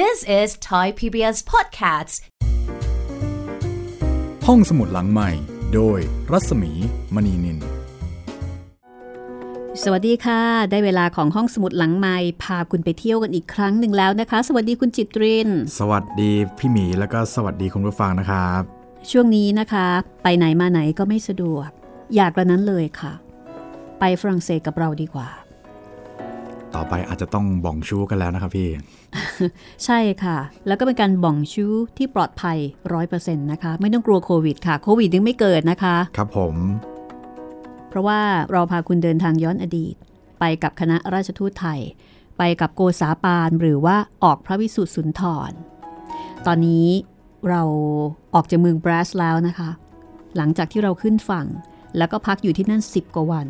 This is Thai PBS Podcasts ห้องสมุดหลังใหม่ โดยรัศมีมณีนิน สวัสดีค่ะ ได้เวลาของห้องสมุดหลังไม้พาคุณไปเที่ยวกันอีกครั้งหนึ่งแล้วนะคะ สวัสดีคุณจิตริน สวัสดีพี่หมีแล้วก็สวัสดีคุณผู้ฟังนะครับ ช่วงนี้นะคะ ไปไหนมาไหนก็ไม่สะดวก อยากกระนั้นเลยค่ะ ไปฝรั่งเศสกับเราดีกว่า ต่อไปอาจจะต้องบ่องชู้กันแล้วนะครับพี่ ใช่ค่ะ แล้วก็เป็นการบ่องชู้ที่ปลอดภัยร้อยเปอร์เซ็นต์นะคะ ไม่ต้องกลัวโควิดค่ะ โควิดยังไม่เกิดนะคะ ครับผม เพราะว่าเราพาคุณเดินทางย้อนอดีต ไปกับคณะราชทูตไทย ไปกับโกษาปานหรือว่าออกพระวิสุทธิสุนทร ตอนนี้เราออกจากเมืองบรัสแล้วนะคะ หลังจากที่เราขึ้นฝั่ง แล้วก็พักอยู่ที่นั่น 10 กว่าวัน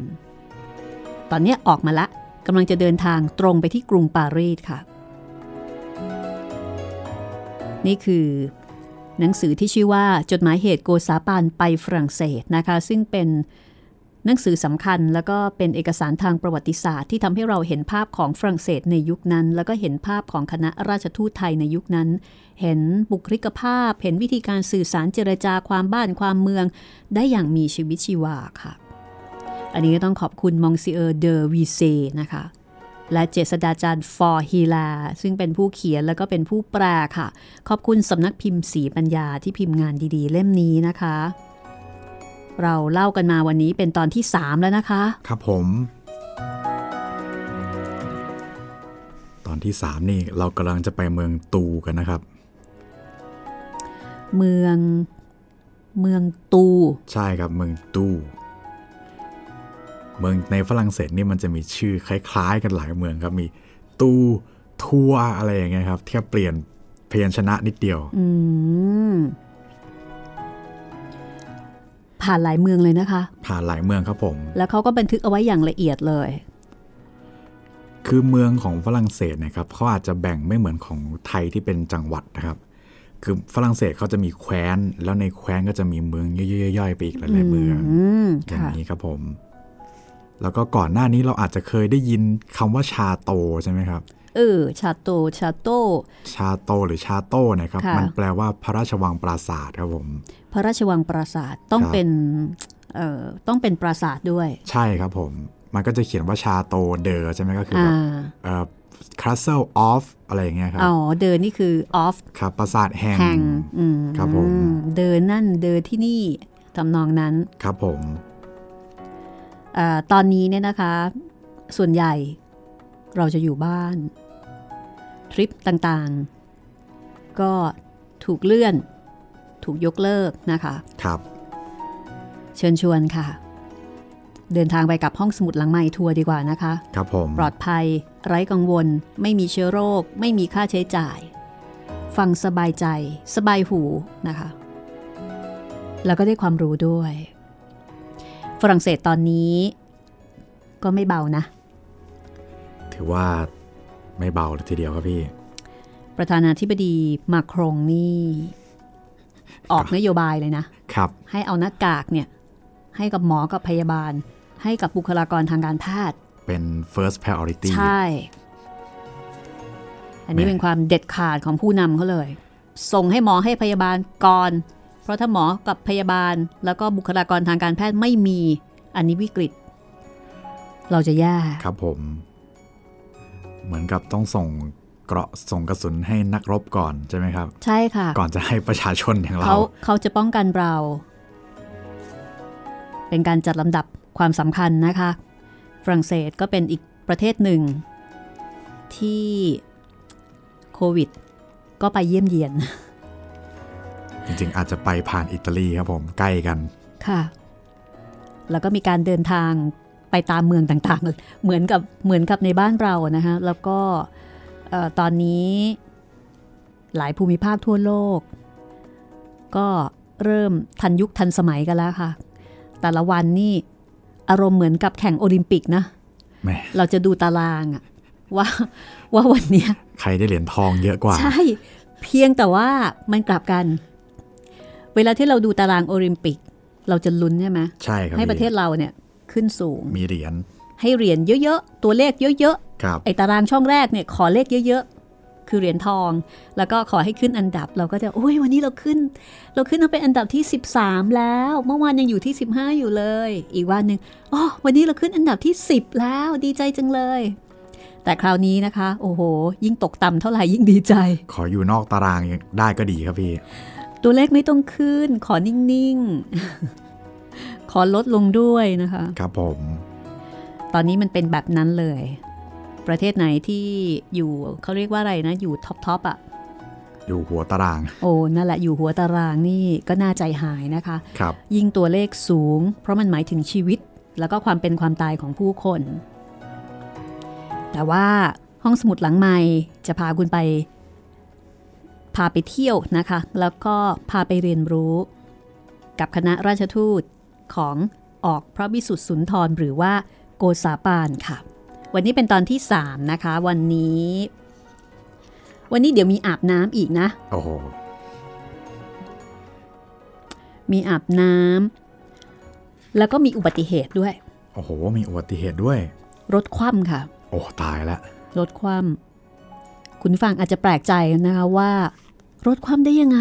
ตอนเนี้ยออกมาละกำลังจะเดินทางตรงไปที่กรุงปารีสค่ะ นี่คือหนังสือที่ชื่อว่าจดหมายเหตุโกษาปานไปฝรั่งเศสนะคะ ซึ่งเป็นหนังสือสำคัญแล้วก็เป็นเอกสารทางประวัติศาสตร์ ที่ทำให้เราเห็นภาพของฝรั่งเศสในยุคนั้น แล้วก็เห็นภาพของคณะราชทูตไทยในยุคนั้น เห็นบุคลิกภาพ เห็นวิธีการสื่อสารเจรจาความบ้านความเมือง ได้อย่างมีชีวิตชีวาค่ะ อันนี้ก็ต้องขอบคุณมองซิเออร์เดอวีเซนะคะ และเจษฎาจารย์ฟ.ฮีแลร์ ซึ่งเป็นผู้เขียนแล้วก็เป็นผู้แปลค่ะ ขอบคุณสำนักพิมพ์ศรีปัญญาที่พิมพ์งานดีๆ เล่มนี้นะคะ เราเล่ากันมาวันนี้เป็นตอนที่ 3 แล้วนะคะ ครับผม ตอนที่สามนี่เรากำลังจะไปเมืองตูกันนะครับ เมือง เมืองตู ใช่ครับเมืองตู เมืองในฝรั่งเศสนี่มันจะมีชื่อคล้ายๆ กันหลายเมืองครับมีตูทัวอะไรอย่างเงี้ยครับแค่เปลี่ยนพยัญชนะนิดเดียวอืมผ่านหลายเมืองเลยนะคะ ผ่านหลายเมืองครับผม แล้วเขาก็บันทึกเอาไว้อย่างละเอียดเลย คือเมืองของฝรั่งเศสเนะครับเขาอาจจะแบ่งไม่เหมือนของไทยที่เป็นจังหวัดนะครับ คือฝรั่งเศสเขาจะมีแคว้น แล้วในแคว้นก็จะมีเมืองย่อยๆๆไปอีกหลายๆเมืองอืมอย่างค่ะนี้ครับผม แล้วก็ก่อนหน้านี้เราอาจจะเคยได้ยินคำว่าชาโตใช่ไหมครับ เออ ชาโต ชาโต ชาโตหรือชาโต้นะครับค่ะมันแปลว่าพระราชวังปราสาทครับผม พระราชวังปราสาทต้องครับเป็น เอ่อ ต้องเป็นปราสาทด้วย ใช่ครับผม มันก็จะเขียนว่าชาโตเดอใช่ไหมก็คืออ่าแบบเอ่อ castle of อะไรอย่างเงี้ยครับ อ๋อ เดินนี่คือ off ครับปราสาทแห่งแห่งอืมครับผม เดินนั่น เดินที่นี่ทำนองนั้น ครับผมเอ่อตอนนี้เนี่ยนะคะ ส่วนใหญ่เราจะอยู่บ้าน ทริปต่างๆ ก็ถูกเลื่อน ถูกยกเลิกนะคะครับ เชิญชวนค่ะ เดินทางไปกับห้องสมุดหลังไม้ทัวร์ดีกว่านะคะ ครับผม ปลอดภัย ไร้กังวล ไม่มีเชื้อโรค ไม่มีค่าใช้จ่าย ฟังสบายใจ สบายหูนะคะ แล้วก็ได้ความรู้ด้วย ฝรั่งเศสตอนนี้ ก็ไม่เบานะ ถือว่าไม่เบาเลยทีเดียวครับพี่ ประธานาธิบดีมาครงนี่ ออกนโยบายเลยนะครับ ให้เอาหน้ากากเนี่ย ให้กับหมอกับพยาบาล ให้กับบุคลากรทางการแพทย์ เป็น first priority ใช่ อันนี้แหม่เป็นความเด็ดขาดของผู้นำเขาเลย ส่งให้หมอให้พยาบาลก่อน เพราะถ้าหมอกับพยาบาล แล้วก็บุคลากรทางการแพทย์ไม่มี อันนี้วิกฤต เราจะแย่ครับผม เหมือนกับต้องส่งเกราะส่งกระสุนให้นักรบก่อนใช่ไหมครับ ใช่ค่ะ ก่อนจะให้ประชาชนอย่างเราเขาเขาจะป้องกันเรา เป็นการจัดลำดับความสำคัญนะคะ ฝรั่งเศสก็เป็นอีกประเทศหนึ่ง ที่โควิด ก็ไปเยี่ยมเยียน จริงๆ อาจจะไปผ่านอิตาลีครับผมใกล้กันค่ะ แล้วก็มีการเดินทางไปตามเมืองต่างๆ เหมือนกับเหมือนกับในบ้านเรานะคะแล้วก็เอ่อตอนนี้หลายภูมิภาคทั่วโลก ก็เริ่มทันยุคทันสมัยกันแล้วค่ะ แต่ละวันนี่อารมณ์เหมือนกับแข่งโอลิมปิกนะแหมเราจะดูตารางอะว่าว่าวันเนี้ยใครได้เหรียญทองเยอะกว่า ใช่ เพียงแต่ว่ามันกลับกัน เวลาที่เราดูตารางโอลิมปิก เราจะลุ้นใช่ไหมใช่ครับให้ประเทศพี่เราเนี่ยขึ้นสูง มีเหรียญ ให้เหรียญเยอะๆ ตัวเลขเยอะครับๆไอ้ตารางช่องแรกเนี่ยขอเลขเยอะคือเหรียญทอง แล้วก็ขอให้ขึ้นอันดับ เราก็จะโอ้ยวันนี้เราขึ้น เราขึ้นมาเป็นอันดับที่ 13 แล้ว เมื่อวานยังอยู่ที่ 15 อยู่เลย อีกวันหนึ่งอ๋อวันนี้เราขึ้นอันดับที่ 10 แล้วดีใจจังเลย แต่คราวนี้นะคะ โอ้โห ยิ่งตกต่ำเท่าไหร่ยิ่งดีใจ ขออยู่นอกตารางได้ก็ดีครับพี่ ตัวเลขไม่ต้องขึ้น ขอนิ่ง ๆ ขอลดลงด้วยนะคะ ครับผม ตอนนี้มันเป็นแบบนั้นเลย ประเทศไหนที่อยู่เขาเรียกว่าอะไรนะ อยู่ท็อปทอปอะอยู่หัวตาราง โอ้นั่นแหละอยู่หัวตารางนี่ก็น่าใจหายนะคะครับยิ่งตัวเลขสูง เพราะมันหมายถึงชีวิต แล้วก็ความเป็นความตายของผู้คน แต่ว่าห้องสมุดหลังใหม่จะพาคุณไป พาไปเที่ยวนะคะ แล้วก็พาไปเรียนรู้ กับคณะราชทูตของออกพระวิสุทธิสุนทรหรือว่าโกษาปานค่ะ วันนี้เป็นตอนที่ 3 นะคะ วันนี้ วันนี้เดี๋ยวมีอาบน้ำอีกนะ โอ้โห มีอาบน้ำแล้วก็มีอุบัติเหตุด้วย โอ้โห มีอุบัติเหตุด้วย รถคว่ำค่ะ โอ้ ตายแล้วรถคว่ำคุณฟังอาจจะแปลกใจนะคะว่า รถคว่ำได้ยังไง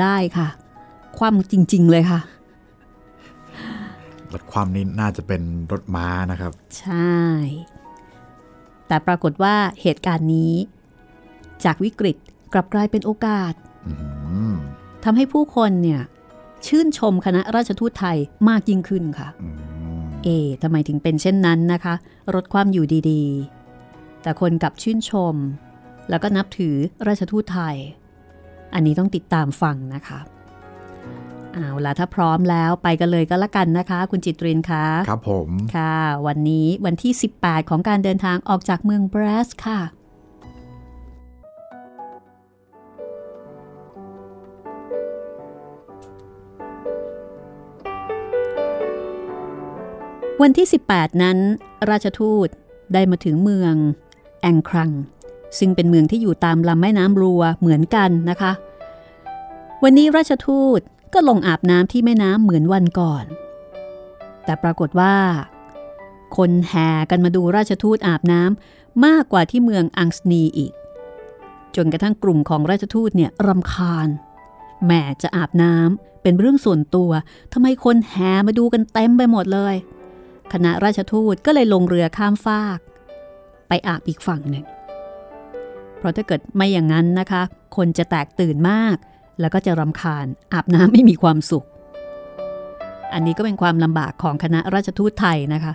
ได้ค่ะ คว่ำจริง ๆ เลยค่ะ รถความนี้น่าจะเป็นรถม้านะครับ ใช่ แต่ปรากฏว่าเหตุการณ์นี้ จากวิกฤตกลับกลายเป็นโอกาสอืมทำให้ผู้คนเนี่ย ชื่นชมคณะราชทูตไทยมากยิ่งขึ้นค่ะอืมเอทำไมถึงเป็นเช่นนั้นนะคะ รถความอยู่ดีๆ แต่คนกลับชื่นชม แล้วก็นับถือราชทูตไทย อันนี้ต้องติดตามฟังนะคะเอาล่ะถ้าพร้อมแล้วไปกันเลยก็แล้วกันนะคะ คุณจิตรินคะครับผมค่ะ วันนี้วันที่ 18 ของการเดินทางออกจากเมืองเบรสค่ะวันที่ 18 นั้น ราชทูตได้มาถึงเมือง แองครัง ซึ่งเป็นเมืองที่อยู่ตามลำแม่น้ำรัวเหมือนกันนะคะ วันนี้ราชทูตก็ลงอาบน้ำที่แม่น้ำเหมือนวันก่อน แต่ปรากฏว่า คนแห่กันมาดูราชทูตอาบน้ำมากกว่าที่เมืองอังสนีอีก จนกระทั่งกลุ่มของราชทูตเนี่ยรำคาญแหมจะอาบน้ำเป็นเรื่องส่วนตัวทำไมคนแห่มาดูกันเต็มไปหมดเลย คณะราชทูตก็เลยลงเรือข้ามฟาก ไปอาบอีกฝั่งหนึ่ง เพราะถ้าเกิดไม่อย่างนั้นนะคะ คนจะแตกตื่นมาก แล้วก็จะรำคาญอาบน้ำไม่มีความสุข อันนี้ก็เป็นความลำบากของคณะราชทูตไทยนะคะ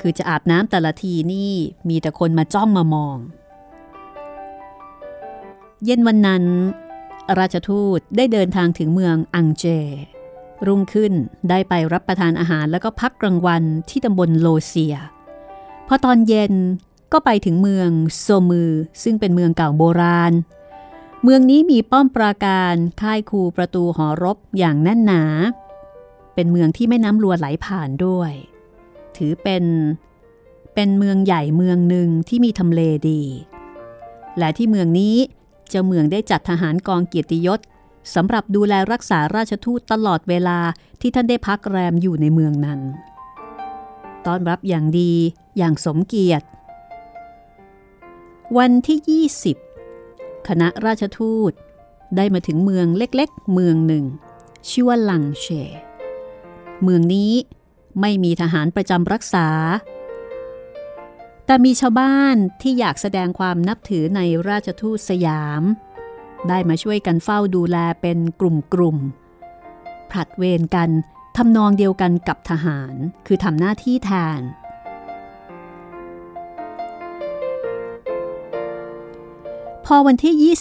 คือจะอาบน้ำแต่ละทีนี่มีแต่คนมาจ้องมามอง เย็นวันนั้น ราชทูตได้เดินทางถึงเมืองอังเจ รุ่งขึ้นได้ไปรับประทานอาหารแล้วก็พักกลางวันที่ตำบลโลเซียพอตอนเย็น ก็ไปถึงเมืองโซมือ ซึ่งเป็นเมืองเก่าโบราณ เมืองนี้มีป้อมปราการค่ายคูประตูหอรบอย่างแน่นหนา เป็นเมืองที่แม่น้ำลัวไหลผ่านด้วย ถือเป็น เป็นเมืองใหญ่เมืองหนึ่งที่มีทำเลดี และที่เมืองนี้เจ้าเมืองได้จัดทหารกองเกียรติยศสำหรับดูแลรักษาราชทูตตลอดเวลาที่ท่านได้พักแรมอยู่ในเมืองนั้น ต้อนรับอย่างดีอย่างสมเกียรติ วันที่ 20 คณะราชทูตได้มาถึงเมืองเล็กๆ เมืองหนึ่ง ชื่อว่าลังเช เมืองนี้ไม่มีทหารประจำรักษา แต่มีชาวบ้านที่อยากแสดงความนับถือในราชทูตสยาม ได้มาช่วยกันเฝ้าดูแลเป็นกลุ่มๆผลัดเวรกันทำนองเดียวกันกับทหาร คือทำหน้าที่แทน อวันที่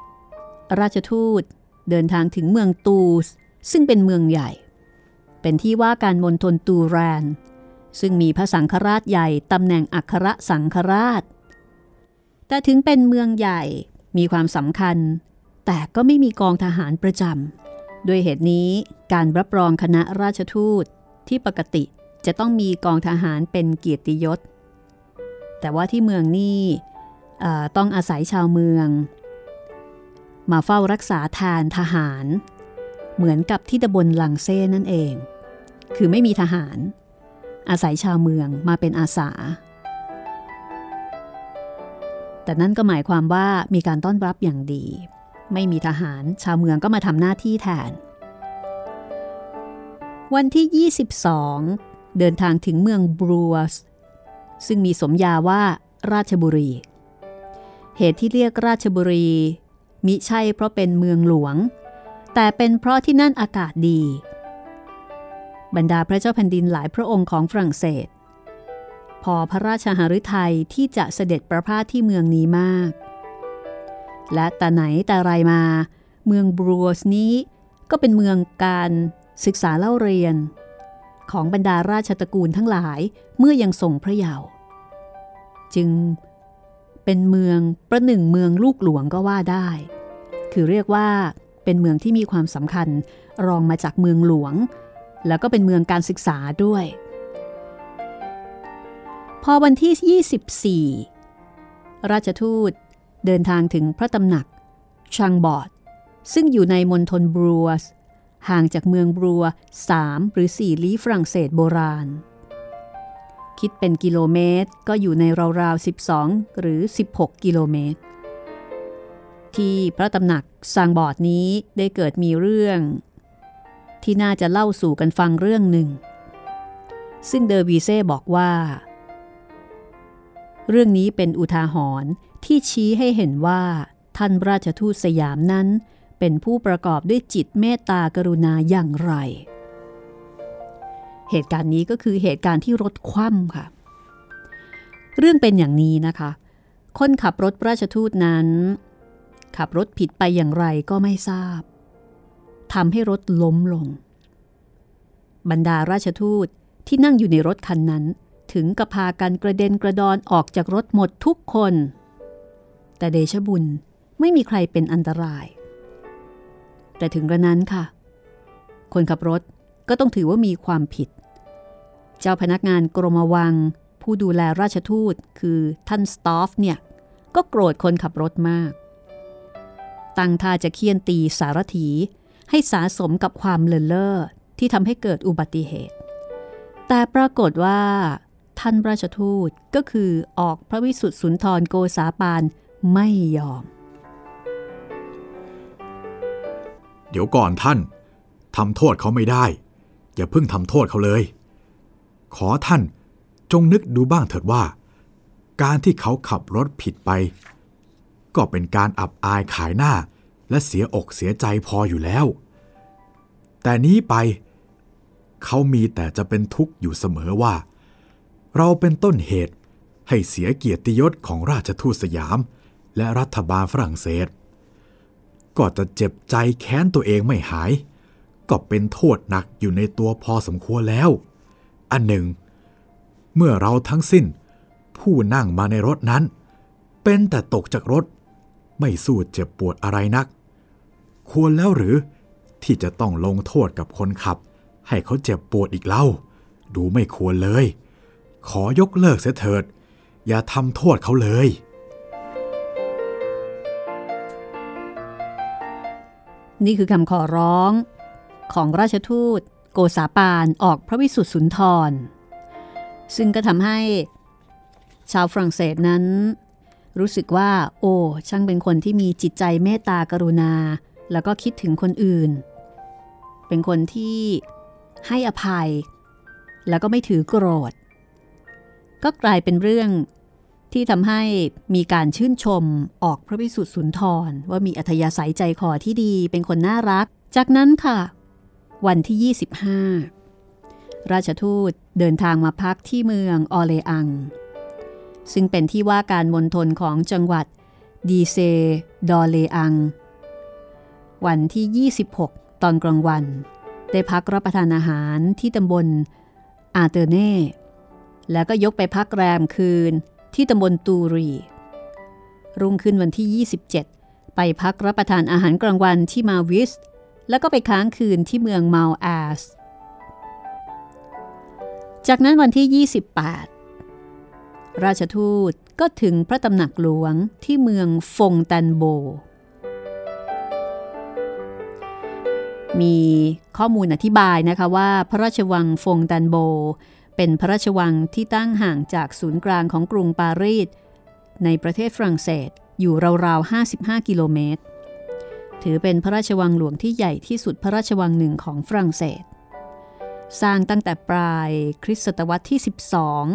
21 ราชทูตเดินทางถึงเมืองตูส ซึ่งเป็นเมืองใหญ่ เป็นที่ว่าการมณฑลตูแรน ซึ่งมีพระสังฆราชใหญ่ตำแหน่งอัครสังฆราช แต่ถึงเป็นเมืองใหญ่มีความสำคัญ แต่ก็ไม่มีกองทหารประจำด้วยเหตุนี้การรับรองคณะราชทูตที่ปกติจะต้องมีกองทหารเป็นเกียรติยศ แต่ว่าที่เมืองนี้ ต้องอาศัยชาวเมือง มาเฝ้ารักษาแทนทหาร เหมือนกับที่ตำบลลังเซ่นั่นเอง คือไม่มีทหาร อาศัยชาวเมืองมาเป็นอาสาแต่แต่นั่นก็หมายความว่ามีการต้อนรับอย่างดี ไม่มีทหารชาวเมืองก็มาทำหน้าที่แทน วันที่ 22 เดินทางถึงเมืองบรูสซึ่งมีสมญาว่าราชบุรี เหตุที่เรียกราชบุรี มิใช่เพราะเป็นเมืองหลวง แต่เป็นเพราะที่นั่นอากาศดี บรรดาพระเจ้าแผ่นดินหลายพระองค์ของฝรั่งเศส พอพระราชหฤทัยที่จะเสด็จประพาสที่เมืองนี้มาก และแต่ไหนแต่ไรมา เมืองบรูสนี้ก็เป็นเมืองการศึกษาเล่าเรียน ของบรรดาราชตระกูลทั้งหลายเมื่อยังทรงพระเยาว์จึง เป็นเมืองประหนึ่งเมืองลูกหลวงก็ว่าได้ คือเรียกว่าเป็นเมืองที่มีความสำคัญรองมาจากเมืองหลวง แล้วก็เป็นเมืองการศึกษาด้วย พอวันที่ 24 ราชทูตเดินทางถึงพระตำหนักชังบอด ซึ่งอยู่ในมณฑลบรัวสห่างจากเมืองบรัว 3 หรือ 4 ลี้ฝรั่งเศสโบราณ คิดเป็นกิโลเมตร ก็อยู่ในราวๆ 12 หรือ 16 กิโลเมตร ที่พระตำหนักซางบอดนี้ได้เกิดมีเรื่อง ที่น่าจะเล่าสู่กันฟังเรื่องหนึ่ง ซึ่งเดอวีเซ่บอกว่า เรื่องนี้เป็นอุทาหรณ์ที่ชี้ให้เห็นว่าท่านราชทูตสยามนั้น เป็นผู้ประกอบด้วยจิตเมตตากรุณาอย่างไร เหตุการณ์นี้ก็คือเหตุการณ์ที่รถคว่ำค่ะ เรื่องเป็นอย่างนี้นะคะ คนขับรถราชทูตนั้น ขับรถผิดไปอย่างไรก็ไม่ทราบทำให้รถล้มลง บรรดาราชทูตที่นั่งอยู่ในรถคันนั้น ถึงกับพากันกระเด็นกระดอนออกจากรถหมดทุกคน แต่เดชบุญไม่มีใครเป็นอันตราย แต่ถึงกระนั้นค่ะ คนขับรถก็ต้องถือว่ามีความผิด เจ้าพนักงานกรมวัง ผู้ดูแลราชทูตคือท่านสตอฟเนี่ย ก็โกรธคนขับรถมาก ตั้งท่าจะเคี่ยนตีสารถี ให้สาสมกับความเลินเล่อที่ทำให้เกิดอุบัติเหตุ แต่ปรากฏว่า ท่านราชทูตก็คือออกพระวิสุทธิสุนทรโกษาปานไม่ยอม เดี๋ยวก่อนท่านทำโทษเขาไม่ได้ อย่าเพิ่งทำโทษเขาเลย ขอท่านจงนึกดูบ้างเถิดว่า การที่เขาขับรถผิดไป ก็เป็นการอับอายขายหน้าและเสียอกเสียใจพออยู่แล้ว แต่นี้ไป เขามีแต่จะเป็นทุกข์อยู่เสมอว่า เราเป็นต้นเหตุให้เสียเกียรติยศของราชทูตสยาม และรัฐบาลฝรั่งเศส ก็จะเจ็บใจแค้นตัวเองไม่หาย ก็เป็นโทษหนักอยู่ในตัวพอสมควรแล้ว อันหนึ่ง เมื่อเราทั้งสิ้น ผู้นั่งมาในรถนั้น เป็นแต่ตกจากรถ ไม่สู้เจ็บปวดอะไรนัก ควรแล้วหรือที่จะต้องลงโทษกับคนขับ ให้เขาเจ็บปวดอีกเล่า ดูไม่ควรเลย ขอยกเลิกเสียเถิด อย่าทำโทษเขาเลย นี่คือคำขอร้องของราชทูต โกษาปานออกพระวิสุทธิสุนทร ซึ่งก็ทำให้ชาวฝรั่งเศสนั้น รู้สึกว่า โอ้ช่างเป็นคนที่มีจิตใจเมตตากรุณา แล้วก็คิดถึงคนอื่น เป็นคนที่ให้อภัย แล้วก็ไม่ถือโกรธ ก็กลายเป็นเรื่องที่ทำให้มีการชื่นชมออกพระวิสุทธิสุนทร ว่ามีอัธยาศัยใจคอที่ดีเป็นคนน่ารัก จากนั้นค่ะ วันที่ 25 ราชทูตเดินทางมาพักที่เมืองออเลอัง ซึ่งเป็นที่ว่าการมณฑลของจังหวัดดีเซดอเลอัง วันที่ 26 ตอนกลางวัน ได้พักรับประทานอาหารที่ตำบลอาเตอร์เน่ แล้วก็ยกไปพักแรมคืนที่ตำบลตูรี รุ่งขึ้นวันที่ 27 ไปพักรับประทานอาหารกลางวันที่มาวิส แล้วก็ไปค้างคืนที่เมืองเมาแอสจากนั้นวันที่ 28 ราชทูตก็ถึงพระตำหนักหลวงที่เมืองฟงแตนโบ มีข้อมูลอธิบายนะคะว่าพระราชวังฟงแตนโบ เป็นพระราชวังที่ตั้งห่างจากศูนย์กลางของกรุงปารีสในประเทศฝรั่งเศสอยู่ราวๆ 55 กิโลเมตร ถือเป็นพระราชวังหลวงที่ใหญ่ที่สุดพระราชวังหนึ่งของฝรั่งเศส สร้างตั้งแต่ปลายคริสตศตวรรษที่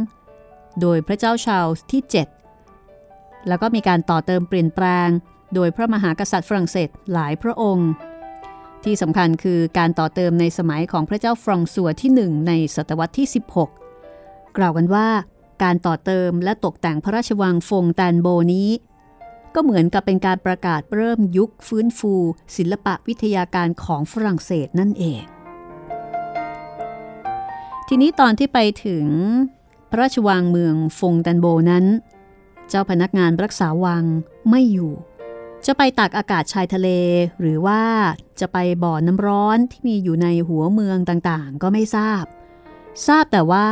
12 โดยพระเจ้าชาลส์ที่ 7 แล้วก็มีการต่อเติมเปลี่ยนแปลง โดยพระมหากษัตริย์ฝรั่งเศสหลายพระองค์ ที่สำคัญคือการต่อเติมในสมัยของพระเจ้าฟรองซัวที่ 1 ในศตวรรษที่ 16 กล่าวกันว่าการต่อเติมและตกแต่งพระราชวังฟงแตนโบนี้ ก็เหมือนกับเป็นการประกาศเริ่มยุคฟื้นฟู ศิลปะวิทยาการของฝรั่งเศสนั่นเอง ทีนี้ตอนที่ไปถึงพระราชวังเมืองฟงแตนโบนั้น เจ้าพนักงานรักษาวังไม่อยู่ จะไปตากอากาศชายทะเล หรือว่าจะไปบ่อน้ำร้อนที่มีอยู่ในหัวเมืองต่างๆ ก็ไม่ทราบ ทราบแต่ว่า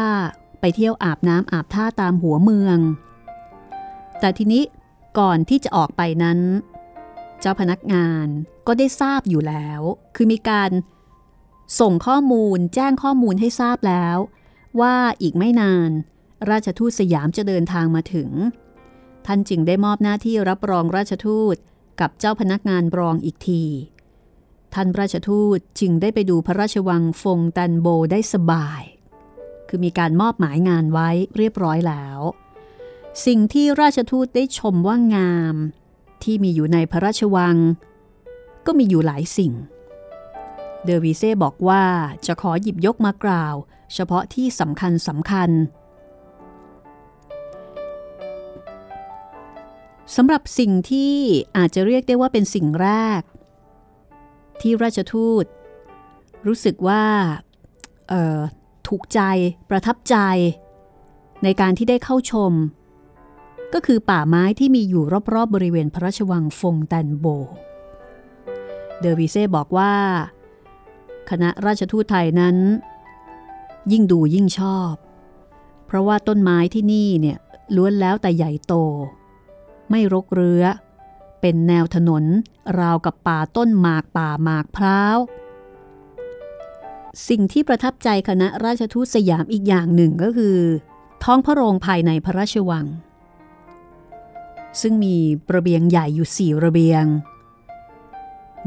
ไปเที่ยวอาบน้ำอาบท่าตามหัวเมือง แต่ทีนี้ ก่อนที่จะออกไปนั้น เจ้าพนักงานก็ได้ทราบอยู่แล้ว คือมีการส่งข้อมูลแจ้งข้อมูลให้ทราบแล้ว ว่าอีกไม่นาน ราชทูตสยามจะเดินทางมาถึง ท่านจึงได้มอบหน้าที่รับรองราชทูตกับเจ้าพนักงานรองอีกที ท่านราชทูตจึงได้ไปดูพระราชวังฟงตันโบได้สบาย คือมีการมอบหมายงานไว้เรียบร้อยแล้ว สิ่งที่ราชทูตได้ชมว่างาม ที่มีอยู่ในพระราชวัง ก็มีอยู่หลายสิ่ง เดอวีเซ่บอกว่าจะขอหยิบยกมากล่าว เฉพาะที่สำคัญสำคัญสำหรับสิ่งที่อาจจะเรียกได้ว่าเป็นสิ่งแรก ที่ราชทูต รู้สึกว่าถูกใจประทับใจ ในการที่ได้เข้าชม ก็คือป่าไม้ที่มีอยู่รอบๆบบริเวณพระราชวังฟงตันโบ เดอวิเซ่บอกว่า คณะราชทูตไทยนั้น ยิ่งดูยิ่งชอบ เพราะว่าต้นไม้ที่นี่เนี่ยล้วนแล้วแต่ใหญ่โต ไม่รกเรือเป็นแนวถนนราวกับป่าต้นหมากป่าหมากพร้าว สิ่งที่ประทับใจคณะราชทูตสยามอีกอย่างหนึ่งก็คือ ท้องพระโรงภายในพระราชวัง ซึ่งมีระเบียงใหญ่อยู่สี่ระเบียง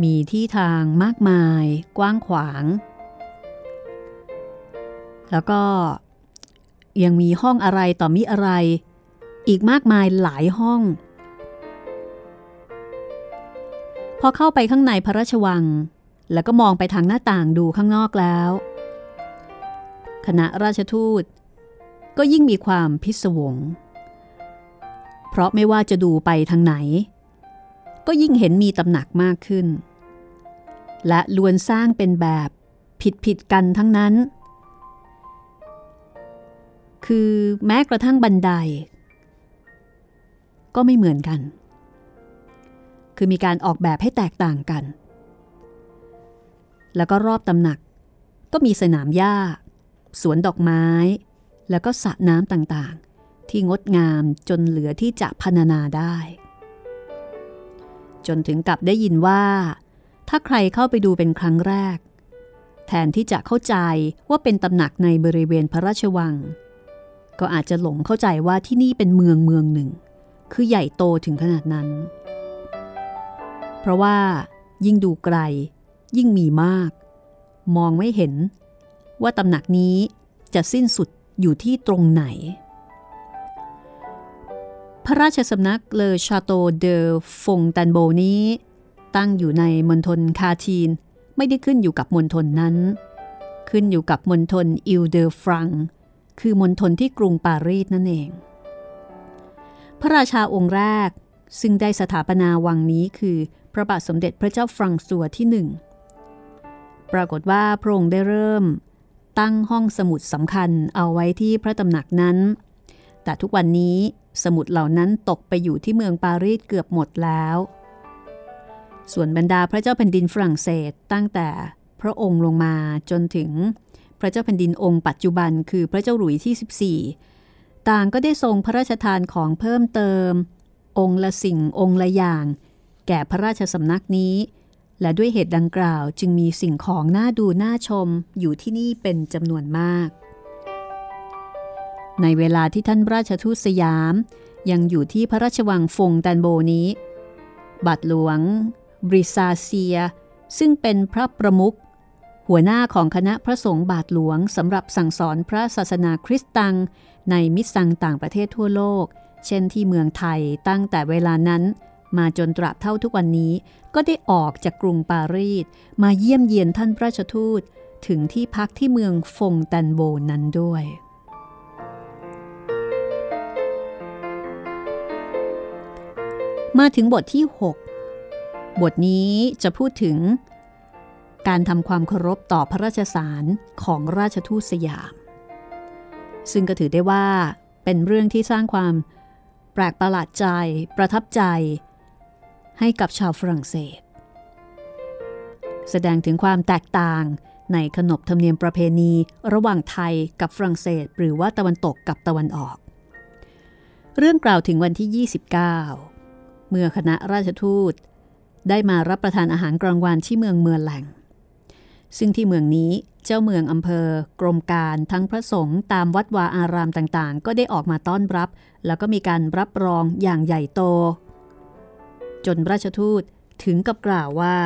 มีที่ทางมากมายกว้างขวาง แล้วก็ยังมีห้องอะไรต่อมิอะไร อีกมากมายหลายห้อง พอเข้าไปข้างในพระราชวัง แล้วก็มองไปทางหน้าต่างดูข้างนอกแล้ว คณะราชทูตก็ยิ่งมีความพิศวง เพราะไม่ว่าจะดูไปทางไหน ก็ยิ่งเห็นมีตำหนักมากขึ้น และล้วนสร้างเป็นแบบผิดผิดกันทั้งนั้น คือแม้กระทั่งบันได ก็ไม่เหมือนกัน คือมีการออกแบบให้แตกต่างกัน แล้วก็รอบตำหนักก็มีสนามหญ้า สวนดอกไม้ แล้วก็สระน้ำต่างๆ ที่งดงามจนเหลือที่จะพรรณนาได้ จนถึงกับได้ยินว่า ถ้าใครเข้าไปดูเป็นครั้งแรก แทนที่จะเข้าใจว่าเป็นตำหนักในบริเวณพระราชวัง ก็อาจจะหลงเข้าใจว่าที่นี่เป็นเมืองเมืองหนึ่ง คือใหญ่โตถึงขนาดนั้น เพราะว่ายิ่งดูไกล ยิ่งมีมาก มองไม่เห็น ว่าตำหนักนี้จะสิ้นสุดอยู่ที่ตรงไหน พระราชสำนัก le château de Fontainebleau นี้ ตั้งอยู่ในมณฑลคาทีน ไม่ได้ขึ้นอยู่กับมณฑลนั้น ขึ้นอยู่กับมณฑลอิลเดอฟรัง คือมณฑลที่กรุงปารีสนั่นเอง พระราชาองค์แรกซึ่งได้สถาปนาวังนี้คือพระบาทสมเด็จพระเจ้าฟรังซัวที่หนึ่งปรากฏว่าพระองค์ได้เริ่ม ตั้งห้องสมุดสำคัญเอาไว้ที่พระตำหนักนั้น แต่ทุกวันนี้ สมุดเหล่านั้นตกไปอยู่ที่เมืองปารีสเกือบหมดแล้ว ส่วนบรรดาพระเจ้าแผ่นดินฝรั่งเศสตั้งแต่พระองค์ลงมาจนถึงพระเจ้าแผ่นดินองค์ปัจจุบันคือพระเจ้าหลุยที่ 14 ต่างก็ได้ทรงพระราชทานของเพิ่มเติม องค์ละสิ่งองค์ละอย่าง แก่พระราชสำนักนี้ และด้วยเหตุดังกล่าวจึงมีสิ่งของน่าดูน่าชมอยู่ที่นี่เป็นจำนวนมาก ในเวลาที่ท่านราชทูตสยาม ยังอยู่ที่พระราชวังฟงตันโบนี้บาทหลวง บริซาเซีย ซึ่งเป็นพระประมุขหัวหน้าของคณะพระสงฆ์บาทหลวงสำหรับสั่งสอนพระศาสนาคริสต์ตัง ในมิตรสังต่างประเทศทั่วโลก เช่นที่เมืองไทยตั้งแต่เวลานั้น มาจนตราบเท่าทุกวันนี้ ก็ได้ออกจากกรุงปารีสมาเยี่ยมเยียนท่านพระราชทูต ถึงที่พักที่เมืองฟงตันโบนั้นด้วย มาถึงบทที่ 6 บทนี้จะพูดถึง การทำความเคารพต่อพระราชสารของราชทูตสยาม ซึ่งก็ถือได้ว่าเป็นเรื่องที่สร้างความแปลกประหลาดใจ ประทับใจ ให้กับชาวฝรั่งเศส แสดงถึงความแตกต่างในขนบธรรมเนียมประเพณีระหว่างไทยกับฝรั่งเศส หรือว่าตะวันตกกับตะวันออก เรื่องกล่าวถึงวันที่ 29 เมื่อคณะราชทูต ได้มารับประทานอาหารกลางวันที่เมืองเมืองแหล่ง ซึ่งที่เมืองนี้เจ้าเมืองอำเภอ กรมการทั้งพระสงฆ์ตามวัดวาอารามต่างๆ ก็ได้ออกมาต้อนรับ แล้วก็มีการรับรองอย่างใหญ่โต จนราชทูตถึงกับกล่าวว่า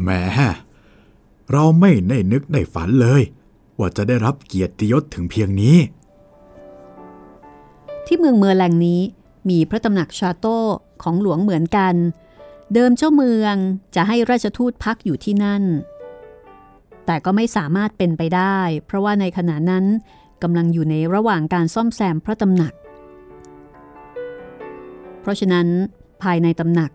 แหมเราไม่ได้นึกได้ฝันเลย ว่าจะได้รับเกียรติยศถึงเพียงนี้ ที่เมืองเมืองแหล่งนี้ มีพระตำหนักชาโต้ของหลวงเหมือนกัน เดิมเจ้าเมืองจะให้ราชทูตพักอยู่ที่นั่น แต่ก็ไม่สามารถเป็นไปได้ เพราะว่าในขณะนั้นกำลังอยู่ในระหว่างการซ่อมแซมพระตำหนัก เพราะฉะนั้นภายในตำหนัก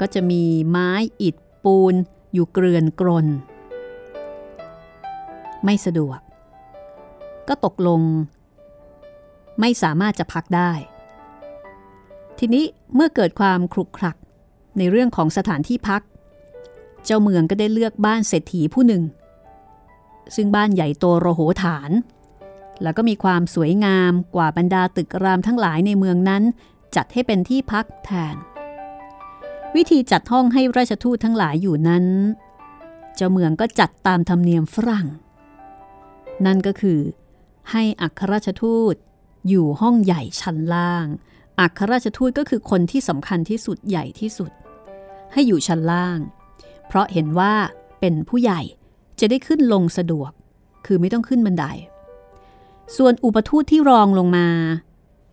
ก็จะมีไม้อิฐปูนอยู่เกลื่อนกรนไม่สะดวก ก็ตกลง ไม่สามารถจะพักได้ ทีนี้เมื่อเกิดความครุกครักในเรื่องของสถานที่พัก เจ้าเมืองก็ได้เลือกบ้านเศรษฐีผู้หนึ่ง ซึ่งบ้านใหญ่โตโรโหฐาน แล้วก็มีความสวยงามกว่าบรรดาตึกรามทั้งหลายในเมืองนั้น จัดให้เป็นที่พักแทน วิธีจัดห้องให้ราชทูตทั้งหลายอยู่นั้น เจ้าเมืองก็จัดตามธรรมเนียมฝรั่ง นั่นก็คือ ให้อัครราชทูตอยู่ห้องใหญ่ชั้นล่าง อัครราชทูตก็คือคนที่สำคัญที่สุดใหญ่ที่สุด ให้อยู่ชั้นล่าง เพราะเห็นว่าเป็นผู้ใหญ่จะได้ขึ้นลงสะดวก คือไม่ต้องขึ้นบันได ส่วนอุปทูตที่รองลงมา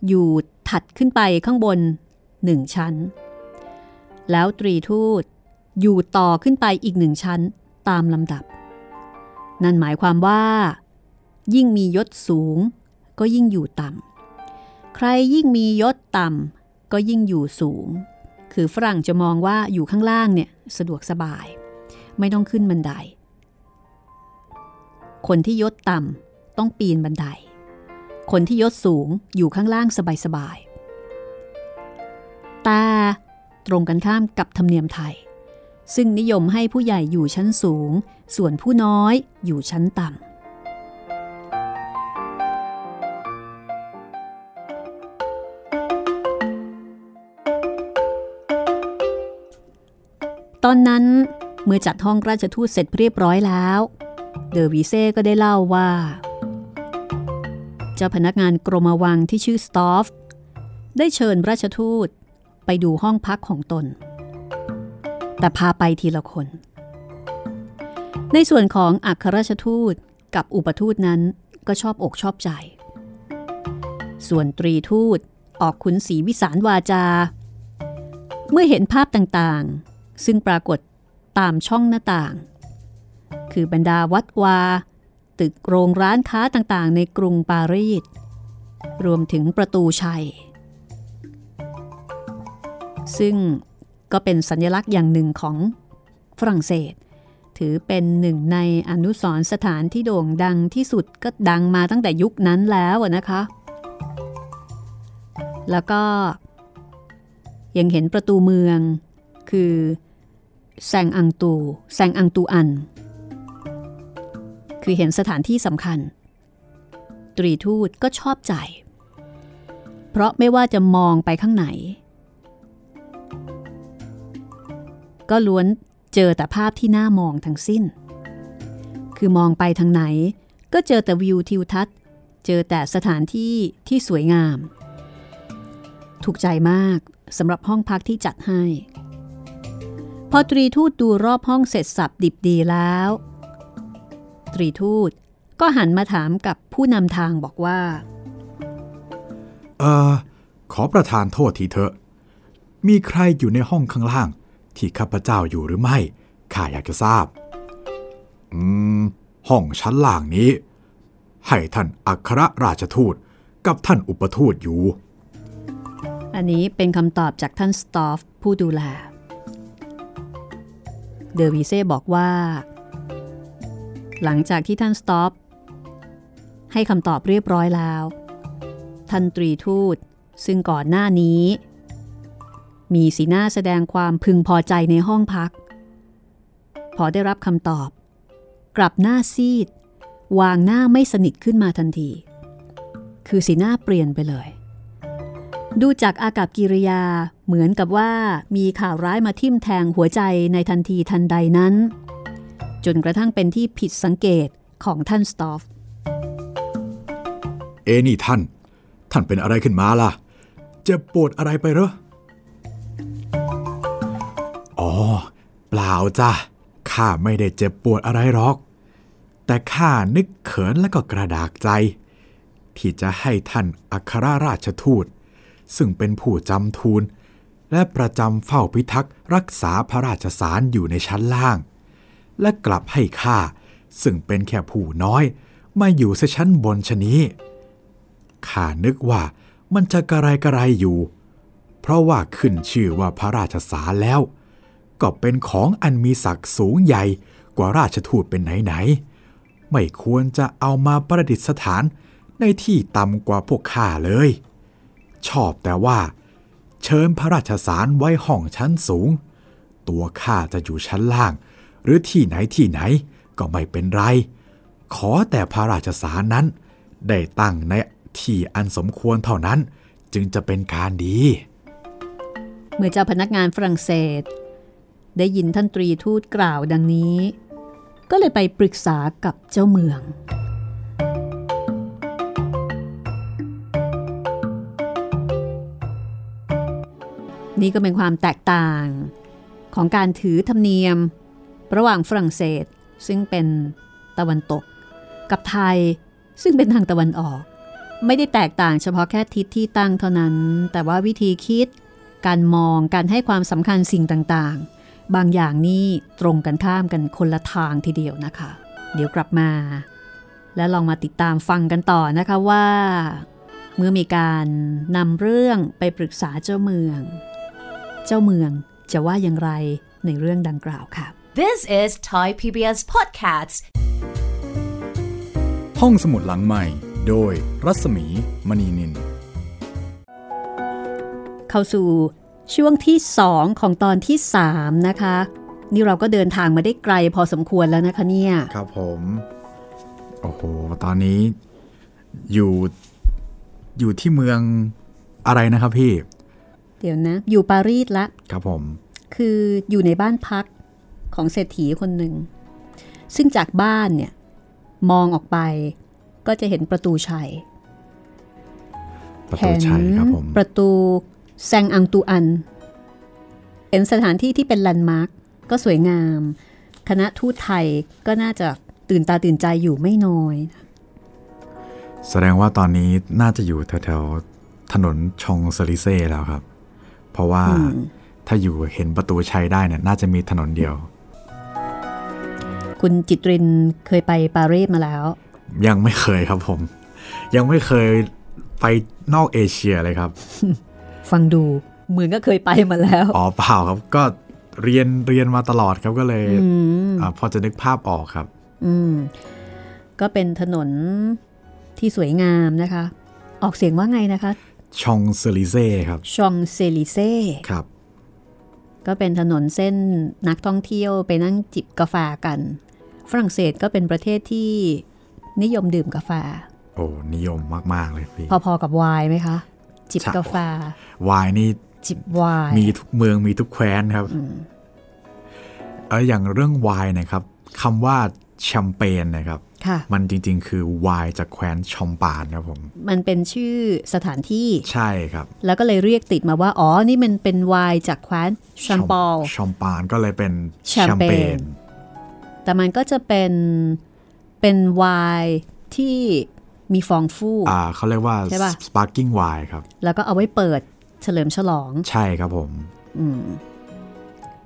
อยู่ถัดขึ้นไปข้างบนหนึ่งชั้น แล้วตรีทูตอยู่ต่อขึ้นไปอีกหนึ่งชั้นตามลำดับ นั่นหมายความว่า ยิ่งมียศสูง ก็ยิ่งอยู่ต่ำ ใครยิ่งมียศต่ำก็ยิ่งอยู่สูง คือฝรั่งจะมองว่าอยู่ข้างล่างเนี่ยสะดวกสบาย ไม่ต้องขึ้นบันได คนที่ยศต่ำต้องปีนบันได คนที่ยศสูงอยู่ข้างล่างสบายๆแต่ตรงกันข้ามกับธรรมเนียมไทย ซึ่งนิยมให้ผู้ใหญ่อยู่ชั้นสูง ส่วนผู้น้อยอยู่ชั้นต่ำ ตอนนั้นเมื่อจัดห้องราชทูตเสร็จเรียบร้อยแล้ว เดอวีเซ่ก็ได้เล่าว่า เจ้าพนักงานกรมวังที่ชื่อสตอฟได้เชิญราชทูตไปดูห้องพักของตน แต่พาไปทีละคน ในส่วนของอัครราชทูตกับอุปทูตนั้นก็ชอบอกชอบใจ ส่วนตรีทูตออกขุนศรีวิสารวาจา เมื่อเห็นภาพต่างๆ ซึ่งปรากฏตามช่องหน้าต่าง คือบรรดาวัดวา ตึกโรงร้านค้าต่างๆ ในกรุงปารีส รวมถึงประตูชัย ซึ่งก็เป็นสัญลักษณ์อย่างหนึ่งของฝรั่งเศส ถือเป็นหนึ่งในอนุสรณ์สถานที่โด่งดังที่สุดก็ดังมาตั้งแต่ยุคนั้นแล้วนะคะ แล้วก็ยังเห็นประตูเมือง คือแซงอังตูแซงอังตูอัน คือเห็นสถานที่สำคัญ ตรีทูตก็ชอบใจ เพราะไม่ว่าจะมองไปข้างไหน ก็ล้วนเจอแต่ภาพที่น่ามองทั้งสิ้น คือมองไปทางไหนก็เจอแต่วิวทิวทัศน์ เจอแต่สถานที่ที่สวยงาม ถูกใจมากสำหรับห้องพักที่จัดให้ พอตรีทูตดูรอบห้องเสร็จสับดิบดีแล้ว ตรีทูตก็หันมาถามกับผู้นำทางบอกว่า เออขอประทานโทษทีเถอะ มีใครอยู่ในห้องข้างล่าง ที่ข้าพเจ้าอยู่หรือไม่ ข้าอยากจะทราบ อืม ห้องชั้นล่างนี้ ให้ท่านอัครราชทูตกับท่านอุปทูตอยู่ อันนี้เป็นคำตอบจากท่านสตอฟผู้ดูแล เดอวีเซ่บอกว่า หลังจากที่ท่านสต็อฟให้คำตอบเรียบร้อยแล้ว ท่านตรีทูตซึ่งก่อนหน้านี้ มีสีหน้าแสดงความพึงพอใจในห้องพัก พอได้รับคำตอบ กลับหน้าซีด วางหน้าไม่สนิทขึ้นมาทันที คือสีหน้าเปลี่ยนไปเลย ดูจากอากับกิริยา เหมือนกับว่ามีข่าวร้ายมาทิ่มแทงหัวใจในทันทีทันใดนั้น จนกระทั่งเป็นที่ผิดสังเกตของท่านสตอฟ เอนี่ท่าน ท่านเป็นอะไรขึ้นมาล่ะเจ็บปวดอะไรไปเหรอ อ๋อ เปล่าจ้ะ ข้าไม่ได้เจ็บปวดอะไรหรอก แต่ข้านึกเขินและก็กระดากใจ ที่จะให้ท่านอัครราชทูต ซึ่งเป็นผู้จำทูล และประจำเฝ้าพิทักษ์รักษาพระราชสารอยู่ในชั้นล่าง และกลับให้ข้าซึ่งเป็นแค่ผู้น้อยมาอยู่ซชั้นบนชะนี้ข้านึกว่ามันจะกระไรกระไรอยู่ เพราะว่าขึ้นชื่อว่าพระราชสารแล้ว ก็เป็นของอันมีศักดิ์สูงใหญ่กว่าราชทูตเป็นไหนๆไม่ควรจะเอามาประดิษฐานในที่ต่ำกว่าพวกข้าเลย ชอบแต่ว่า เชิญพระราชสารไว้ห้องชั้นสูง ตัวข้าจะอยู่ชั้นล่าง หรือที่ไหนที่ไหนก็ไม่เป็นไร ขอแต่พระราชสารนั้น ได้ตั้งในที่อันสมควรเท่านั้นจึงจะเป็นการดี เมื่อเจ้าพนักงานฝรั่งเศส ได้ยินท่านตรีทูตกล่าวดังนี้ ก็เลยไปปรึกษากับเจ้าเมือง นี่ก็เป็นความแตกต่างของการถือธรรมเนียม ระหว่างฝรั่งเศสซึ่งเป็นตะวันตก กับไทยซึ่งเป็นทางตะวันออก ไม่ได้แตกต่างเฉพาะแค่ทิศที่ตั้งเท่านั้น แต่ว่าวิธีคิด การมองการให้ความสำคัญสิ่งต่างๆ บางอย่างนี่ตรงกันข้ามกันคนละทางทีเดียวนะคะ เดี๋ยวกลับมา และลองมาติดตามฟังกันต่อนะคะว่า เมื่อมีการนำเรื่องไปปรึกษาเจ้าเมือง เจ้าเมืองจะว่าอย่างไรในเรื่องดังกล่าวค่ะ This is Thai PBS Podcasts. ห้องสมุดหลังใหม่ โดยรัศมีมณีนิน เข้าสู่ช่วงที่ 2 ของตอนที่ 3 นะคะ นี่เราก็เดินทางมาได้ไกลพอสมควรแล้วนะคะเนี่ย ครับผม โอ้โห ตอนนี้อยู่อยู่ที่เมืองอะไรนะครับพี่ เดี๋ยวนะ อยู่ปารีสละ ครับผม คืออยู่ในบ้านพักของเศรษฐีคนหนึ่ง ซึ่งจากบ้านเนี่ย มองออกไปก็จะเห็นประตูชัย ประตูชัยครับผม ประตูแซงอังตูอัน เป็นสถานที่ที่เป็นแลนด์มาร์กก็สวยงาม คณะทูตไทยก็น่าจะตื่นตาตื่นใจอยู่ไม่น้อย แสดงว่าตอนนี้น่าจะอยู่แถวๆถนนชองเซลิเซ่แล้วครับ เพราะว่าถ้าอยู่เห็นประตูชัยได้เนี่ยน่าจะมีถนนเดียว คุณจิตรินเคยไปปารีสมาแล้ว ยังไม่เคยครับผม ยังไม่เคยไปนอกเอเชียเลยครับ ฟังดูเหมือนก็เคยไปมาแล้ว อ๋อเปล่าครับก็เรียนเรียนมาตลอดครับก็เลยอาพอจะนึกภาพออกครับ อืม ก็เป็นถนนที่สวยงามนะคะ ออกเสียงว่าไงนะคะ ชองเซลิเซ่ครับ ชองเซลิเซ่ครับ ก็เป็นถนนเส้นนักท่องเที่ยวไปนั่งจิบกาแฟกัน ฝรั่งเศสก็เป็นประเทศที่นิยมดื่มกาแฟ โอ้นิยมมาก ๆ เลยพี่ พอ ๆ กับไวน์ไหมคะ จิบใช่กาแฟไวน์นี่จิบไวน์มีทุกเมืองมีทุกแคว้นครับเอออย่างเรื่องไวน์นะครับคำว่าแชมเปญนะครับค่ะ มันจริงๆ คือไวน์จากแคว้นชอมปานครับผม มันเป็นชื่อสถานที่ ใช่ครับ แล้วก็เลยเรียกติดมาว่า อ๋อ นี่มันเป็นไวน์จากแคว้นแชมปอลชอมปานก็เลยเป็นแชมเปญ แต่มันก็จะเป็น เป็นไวน์ที่มีฟองฟู่อ่าเขาเรียกว่าใช่ปะ sparkling wine ครับ แล้วก็เอาไว้เปิดเฉลิมฉลอง ใช่ครับผม อืม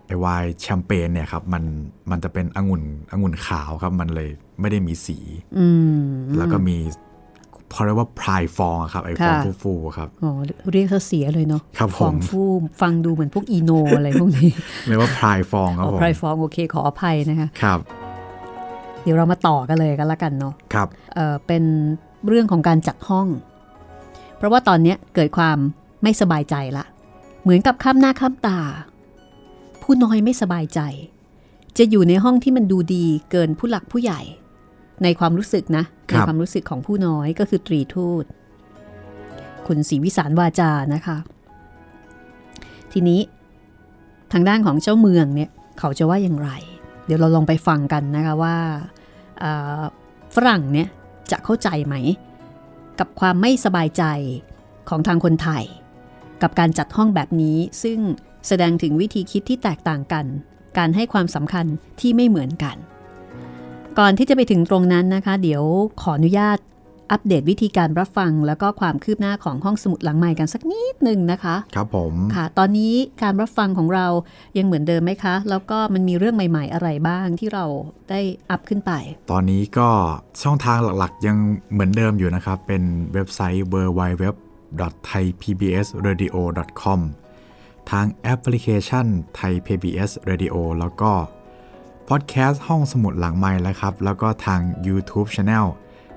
ไอไวน์แชมเปญเนี่ยครับมันมันจะเป็นองุ่นองุ่นขาวครับ มันเลยไม่ได้มีสีอืมแล้วก็มีพอเรียกว่าพรายฟองอะครับไอฟองค่ะฟูๆครับอ๋อเรียกเขาเสียเลยเนาะครับผมฟองฟู่ฟังดูเหมือนพวกอีโนอะไรพวกนี้เรียกว่าพรายฟองครับอ๋อผมไพรฟองโอเคขออภัยนะคะครับ เดี๋ยวเรามาต่อกันเลยกันละกันเนาะครับเอ่อเป็นเรื่องของการจัดห้อง เพราะว่าตอนเนี้ยเกิดความไม่สบายใจละ เหมือนกับข้ามหน้าข้ามตา ผู้น้อยไม่สบายใจ จะอยู่ในห้องที่มันดูดีเกินผู้หลักผู้ใหญ่ ในความรู้สึกนะครัในบความรู้สึกของผู้น้อยก็คือตรีทูตคุณศรีวิสารวาจานะคะ ทีนี้ทางด้านของเจ้าเมืองเนี่ยเขาจะว่าอย่างไร เดี๋ยวเราลองไปฟังกันนะคะว่าเอ่อฝรั่งเนี่ยจะเข้าใจไหม กับความไม่สบายใจของทางคนไทย กับการจัดห้องแบบนี้ซึ่งแสดงถึงวิธีคิดที่แตกต่างกัน การให้ความสำคัญที่ไม่เหมือนกัน ก่อนที่จะไปถึงตรงนั้นนะคะ เดี๋ยวขออนุญาตอัปเดตวิธีการรับฟัง แล้วก็ความคืบหน้าของห้องสมุดหลังใหม่กันสักนิดหนึ่งนะคะ ครับผมค่ะ ตอนนี้การรับฟังของเรายังเหมือนเดิมไหมคะ แล้วก็มันมีเรื่องใหม่ ๆ อะไรบ้างที่เราได้อัพขึ้นไป ตอนนี้ก็ช่องทางหลักๆ ยังเหมือนเดิมอยู่นะครับ เป็นเว็บไซต์ www.thaipbsradio.com ทางแอปพลิเคชัน Thai PBS Radio แล้วก็พอดแคสต์ห้องสมุดหลังไม้แล้วครับ แล้วก็ทาง YouTube Channel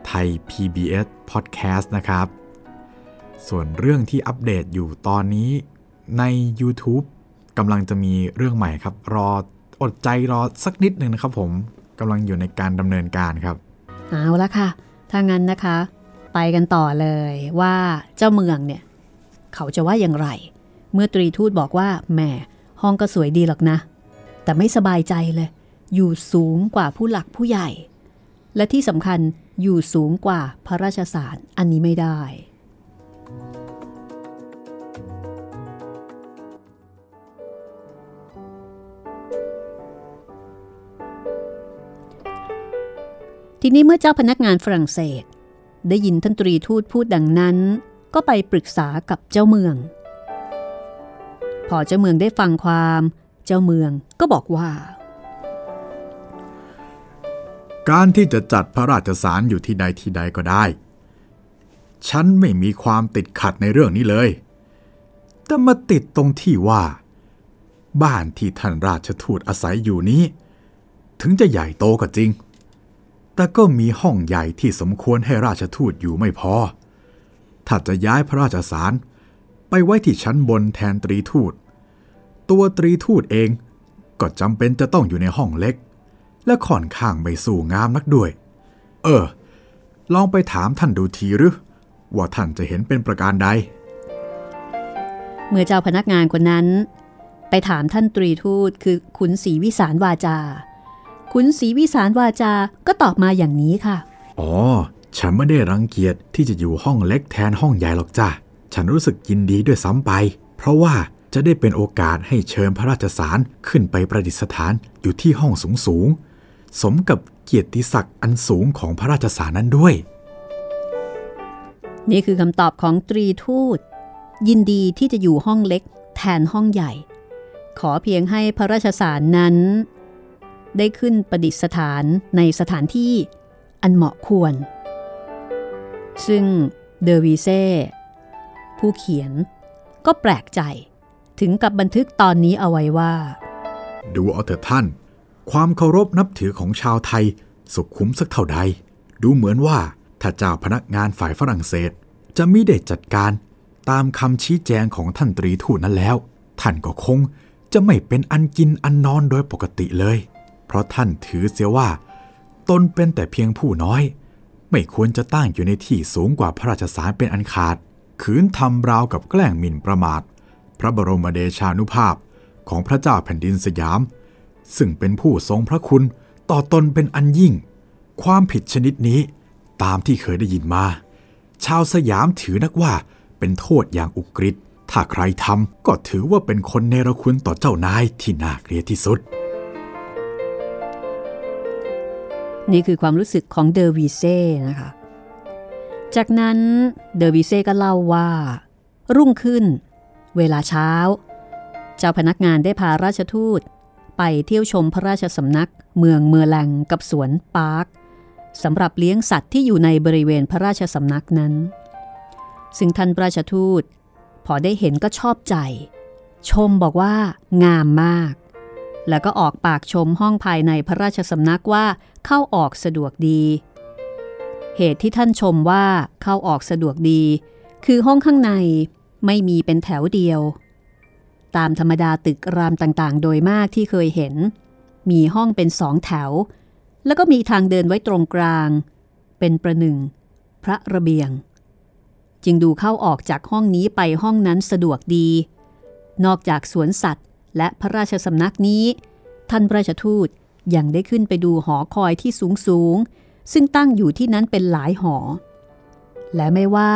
ไทย PBS Podcast นะครับ ส่วนเรื่องที่อัปเดตอยู่ตอนนี้ใน YouTube กำลังจะมีเรื่องใหม่ครับ รออดใจรอสักนิดหนึ่งนะครับผมกำลังอยู่ในการดำเนินการครับ เอาละค่ะ ถ้างั้นนะคะ ไปกันต่อเลยว่าเจ้าเมืองเนี่ย เขาจะว่าอย่างไร เมื่อตรีทูตบอกว่าแหมห้องก็สวยดีหรอกนะ แต่ไม่สบายใจเลย อยู่สูงกว่าผู้หลักผู้ใหญ่ และที่สำคัญอยู่สูงกว่าพระราชสารอันนี้ไม่ได้ ทีนี้เมื่อเจ้าพนักงานฝรั่งเศส ได้ยินท่านตรีทูตพูดดังนั้น ก็ไปปรึกษากับเจ้าเมือง พอเจ้าเมืองได้ฟังความ เจ้าเมืองก็บอกว่า การที่จะจัดพระราชสารอยู่ที่ใดที่ใดก็ได้ ฉันไม่มีความติดขัดในเรื่องนี้เลย แต่มาติดตรงที่ว่า บ้านที่ท่านราชทูตอาศัยอยู่นี้ ถึงจะใหญ่โตก็จริง แต่ก็มีห้องใหญ่ที่สมควรให้ราชทูตอยู่ไม่พอ ถ้าจะย้ายพระราชสารไปไว้ที่ชั้นบนแทนตรีทูต ตัวตรีทูตเอง ก็จำเป็นจะต้องอยู่ในห้องเล็ก และค่อนข้างไม่สู่งามนักด้วย เออ ลองไปถามท่านดูทีหรือ ว่าท่านจะเห็นเป็นประการใด เมื่อเจ้าพนักงานคนนั้น ไปถามท่านตรีทูตคือขุนศรีวิสารวาจา ขุนศรีวิสารวาจาก็ตอบมาอย่างนี้ค่ะ อ๋อ ฉันไม่ได้รังเกียจที่จะอยู่ห้องเล็กแทนห้องใหญ่หรอกจ้ะ ฉันรู้สึกยินดีด้วยซ้ำไป เพราะว่า จะได้เป็นโอกาสให้เชิญพระราชสารขึ้นไปประดิษฐานอยู่ที่ห้องสูงสูง สมกับเกียรติศักดิ์อันสูงของพระราชสารนั้นด้วย นี่คือคำตอบของตรีทูต ยินดีที่จะอยู่ห้องเล็ก แทนห้องใหญ่ ขอเพียงให้พระราชสารนั้น ได้ขึ้นประดิษฐานในสถานที่อันเหมาะควร ซึ่งเดอวีเซ่ผู้เขียนก็แปลกใจ ถึงกับบันทึกตอนนี้เอาไว้ว่า ดูเอาเถอะท่าน ความเคารพนับถือของชาวไทย สุขุมสักเท่าใด ดูเหมือนว่าถ้าเจ้าพนักงานฝ่ายฝรั่งเศส จะมิได้จัดการตามคำชี้แจงของท่านตรีทูตนั้นแล้ว ท่านก็คงจะไม่เป็นอันกินอันนอนโดยปกติเลย เพราะท่านถือเสียว่า ตนเป็นแต่เพียงผู้น้อย ไม่ควรจะตั้งอยู่ในที่สูงกว่าพระราชสารเป็นอันขาด ขืนทำราวกับแกล้งหมิ่นประมาท พระบรมเดชานุภาพของพระเจ้าแผ่นดินสยาม ซึ่งเป็นผู้ทรงพระคุณต่อตนเป็นอันยิ่ง ความผิดชนิดนี้ตามที่เคยได้ยินมา ชาวสยามถือนักว่าเป็นโทษอย่างอุกฤษถ้าใครทำก็ถือว่าเป็นคนเนรคุณต่อเจ้านายที่น่าเกลียดที่สุด นี่คือความรู้สึกของเดอวีเซ่นะคะ จากนั้นเดอวีเซ่ก็เล่าว่า รุ่งขึ้น เวลาเช้า เจ้าพนักงานได้พาราชทูต ไปเที่ยวชมพระราชสำนัก เมืองเมือร์แลงกับสวนปาร์คสำหรับเลี้ยงสัตว์ที่อยู่ในบริเวณพระราชสำนักนั้น ซึ่งท่านราชทูต พอได้เห็นก็ชอบใจ ชมบอกว่างามมาก แล้วก็ออกปากชมห้องภายในพระราชสำนักว่าเข้าออกสะดวกดี เหตุที่ท่านชมว่าเข้าออกสะดวกดี คือห้องข้างใน ไม่มีเป็นแถวเดียว ตามธรรมดาตึกรามต่างๆ โดยมากที่เคยเห็น มีห้องเป็นสองแถว แล้วก็มีทางเดินไว้ตรงกลาง เป็นประหนึ่ง พระระเบียง จึงดูเข้าออกจากห้องนี้ไปห้องนั้นสะดวกดี นอกจากสวนสัตว์และพระราชสำนักนี้ ท่านราชทูตยังได้ขึ้นไปดูหอคอยที่สูงสูงซึ่งตั้งอยู่ที่นั้นเป็นหลายหอ และไม่ว่า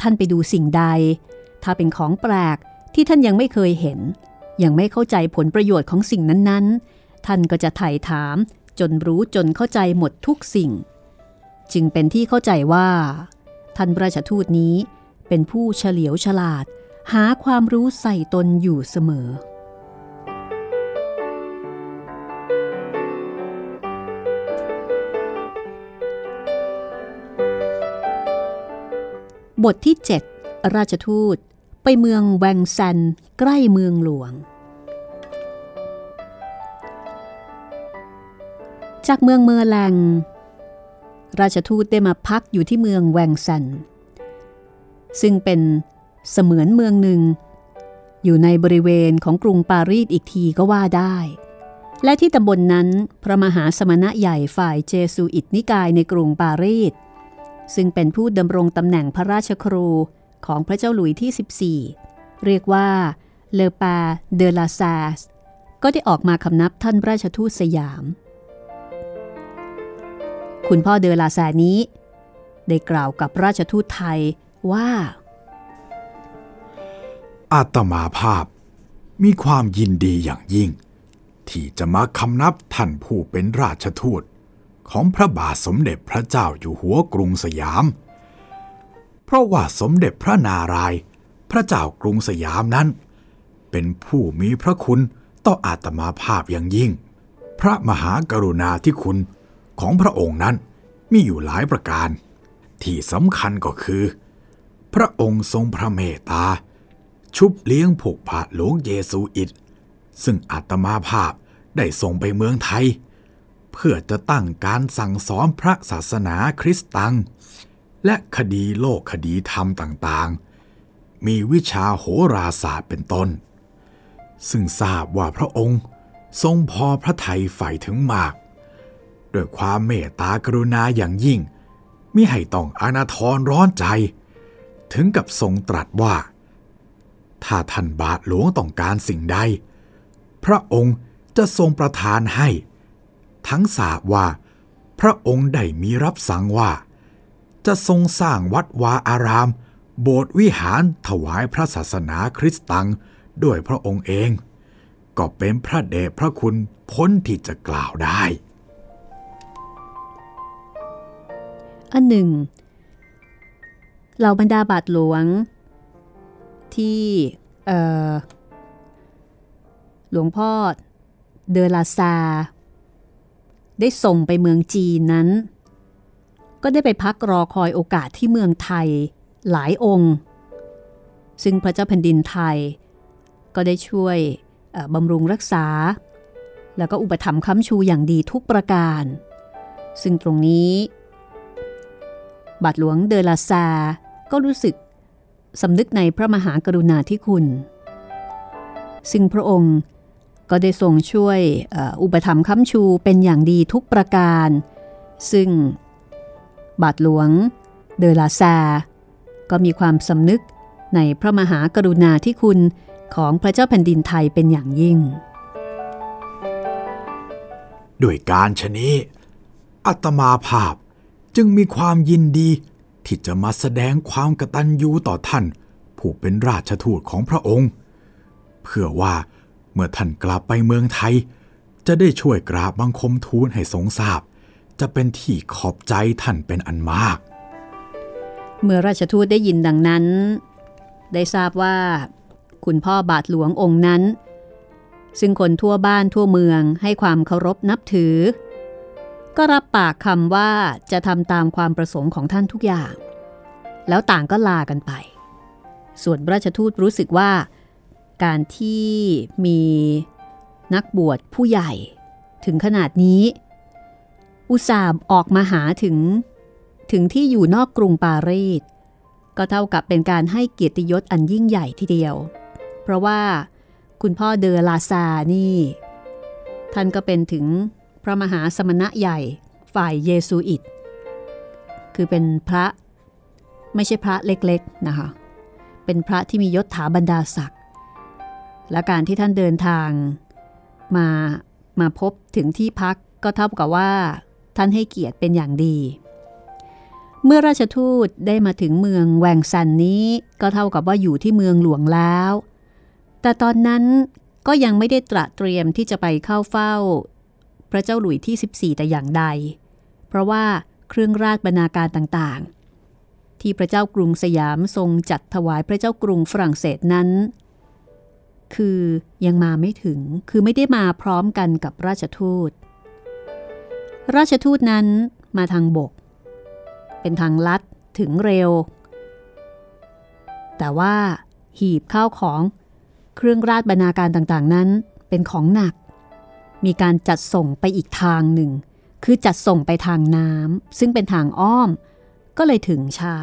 ท่านไปดูสิ่งใด ถ้าเป็นของแปลกที่ท่านยังไม่เคยเห็น ยังไม่เข้าใจผลประโยชน์ของสิ่งนั้นๆ ท่านก็จะไถ่ถามจนรู้จนเข้าใจหมดทุกสิ่ง จึงเป็นที่เข้าใจว่า ท่านราชทูตนี้เป็นผู้เฉลียวฉลาด หาความรู้ใส่ตนอยู่เสมอบทที่ 7 ราชทูตไปเมืองแวงซันใกล้เมืองหลวง จากเมืองเมอร์แลง ราชทูตได้มาพักอยู่ที่เมืองแวงซันซึ่งเป็นเสมือนเมืองหนึ่ง อยู่ในบริเวณของกรุงปารีสอีกทีก็ว่าได้ และที่ตำบลนนั้นพระมหาสมณะใหญ่ฝ่ายเจซูอิตนิกายในกรุงปารีสซึ่งเป็นผู้ดำรงตำแหน่งพระราชครู ของพระเจ้าหลุยที่ 14 เรียกว่าเลปาเดลาซาสก็ได้ออกมาคำนับท่านราชทูตสยาม คุณพ่อเดลาซานี้ ได้กล่าวกับราชทูตไทยว่า อาตมาภาพมีความยินดีอย่างยิ่ง ที่จะมาคำนับท่านผู้เป็นราชทูตของพระบาทสมเด็จพระเจ้าอยู่หัวกรุงสยาม เพราะว่าสมเด็จพระนารายณ์พระเจ้ากรุงสยามนั้น เป็นผู้มีพระคุณต่ออาตมาภาพอย่างยิ่ง พระมหากรุณาธิคุณของพระองค์นั้นมีอยู่หลายประการ ที่สำคัญก็คือ พระองค์ทรงพระเมตตา ชุบเลี้ยงผูกผาหลวงเยซูอิต ซึ่งอาตมาภาพได้ส่งไปเมืองไทย เพื่อจะตั้งการสั่งสอนพระศาสนาคริสต์ตัง และคดีโลกคดีธรรมต่างๆ มีวิชาโหราศาสตร์เป็นต้น ซึ่งทราบว่าพระองค์ทรงพอพระทัยใฝ่ถึงมาก ด้วยความเมตตากรุณาอย่างยิ่งมิให้ต้องอนาทรร้อนใจ ถึงกับทรงตรัสว่า ถ้าท่านบาทหลวงต้องการสิ่งใด พระองค์จะทรงประทานให้ ทั้งทราบว่า พระองค์ได้มีรับสั่งว่า จะทรงสร้างวัดวาอาราม โบสถ์วิหารถวายพระศาสนาคริสต์ตังด้วยพระองค์เอง ก็เป็นพระเดชพระคุณพ้นที่จะกล่าวได้ อันหนึ่ง เหล่าบรรดาบาทหลวง ที่หลวงพ่อเดลาซา ได้ส่งไปเมืองจีนนั้น ก็ได้ไปพักรอคอยโอกาสที่เมืองไทยหลายองค์ ซึ่งพระเจ้าแผ่นดินไทย ก็ได้ช่วยบำรุงรักษา แล้วก็อุปถัมภ์ค้ำชูอย่างดีทุกประการ ซึ่งตรงนี้ บาทหลวงเดลาซา ก็รู้สึกสำนึกในพระมหากรุณาธิคุณ ซึ่งพระองค์ก็ได้ทรงช่วยอุปถัมภ์ค้ำชูเป็นอย่างดีทุกประการ ซึ่ง บาทหลวง เดลาซา ก็มีความสำนึกในพระมหากรุณาธิคุณของพระเจ้าแผ่นดินไทยเป็นอย่างยิ่ง ด้วยการชนี้ อัตมาภาพจึงมีความยินดีที่จะมาแสดงความกตัญญูต่อท่าน ผู้เป็นราชทูตของพระองค์ เพื่อว่าเมื่อท่านกลับไปเมืองไทย จะได้ช่วยกราบบังคมทูลให้ทรงทราบ จะเป็นที่ขอบใจท่านเป็นอันมาก เมื่อราชทูตได้ยินดังนั้น ได้ทราบว่า คุณพ่อบาทหลวงองค์นั้น ซึ่งคนทั่วบ้านทั่วเมืองให้ความเคารพนับถือ ก็รับปากคำว่าจะทำตามความประสงค์ของท่านทุกอย่าง แล้วต่างก็ลากันไป ส่วนราชทูตรู้สึกว่า การที่มีนักบวชผู้ใหญ่ถึงขนาดนี้ อุตส่าห์ออกมาหาถึง ถึงที่อยู่นอกกรุงปารีสก็เท่ากับเป็นการให้เกียรติยศอันยิ่งใหญ่ทีเดียว เพราะว่าคุณพ่อเดอลาซานี่ ท่านก็เป็นถึงพระมหาสมณะใหญ่ฝ่ายเยซูอิต คือเป็นพระไม่ใช่พระเล็กๆนะคะ เป็นพระที่มียศถาบรรดาศักดิ์และการที่ท่านเดินทางมามาพบถึงที่พักก็เท่ากับว่า ท่านให้เกียรติเป็นอย่างดี เมื่อราชทูตได้มาถึงเมืองแวงซันนี้ก็เท่ากับว่าอยู่ที่เมืองหลวงแล้ว แต่ตอนนั้นก็ยังไม่ได้ตระเตรียมที่จะไปเข้าเฝ้า พระเจ้าหลุยที่ 14 แต่อย่างใด เพราะว่าเครื่องราชบรรณาการต่างๆ ที่พระเจ้ากรุงสยามทรงจัดถวายพระเจ้ากรุงฝรั่งเศสนั้น คือยังมาไม่ถึงคือไม่ได้มาพร้อมกันกับราชทูต ราชทูตนั้นมาทางบก เป็นทางลัดถึงเร็ว แต่ว่าหีบข้าวของเครื่องราชบรรณาการต่างๆ นั้นเป็นของหนัก มีการจัดส่งไปอีกทางหนึ่ง คือจัดส่งไปทางน้ำซึ่งเป็นทางอ้อม ก็เลยถึงช้า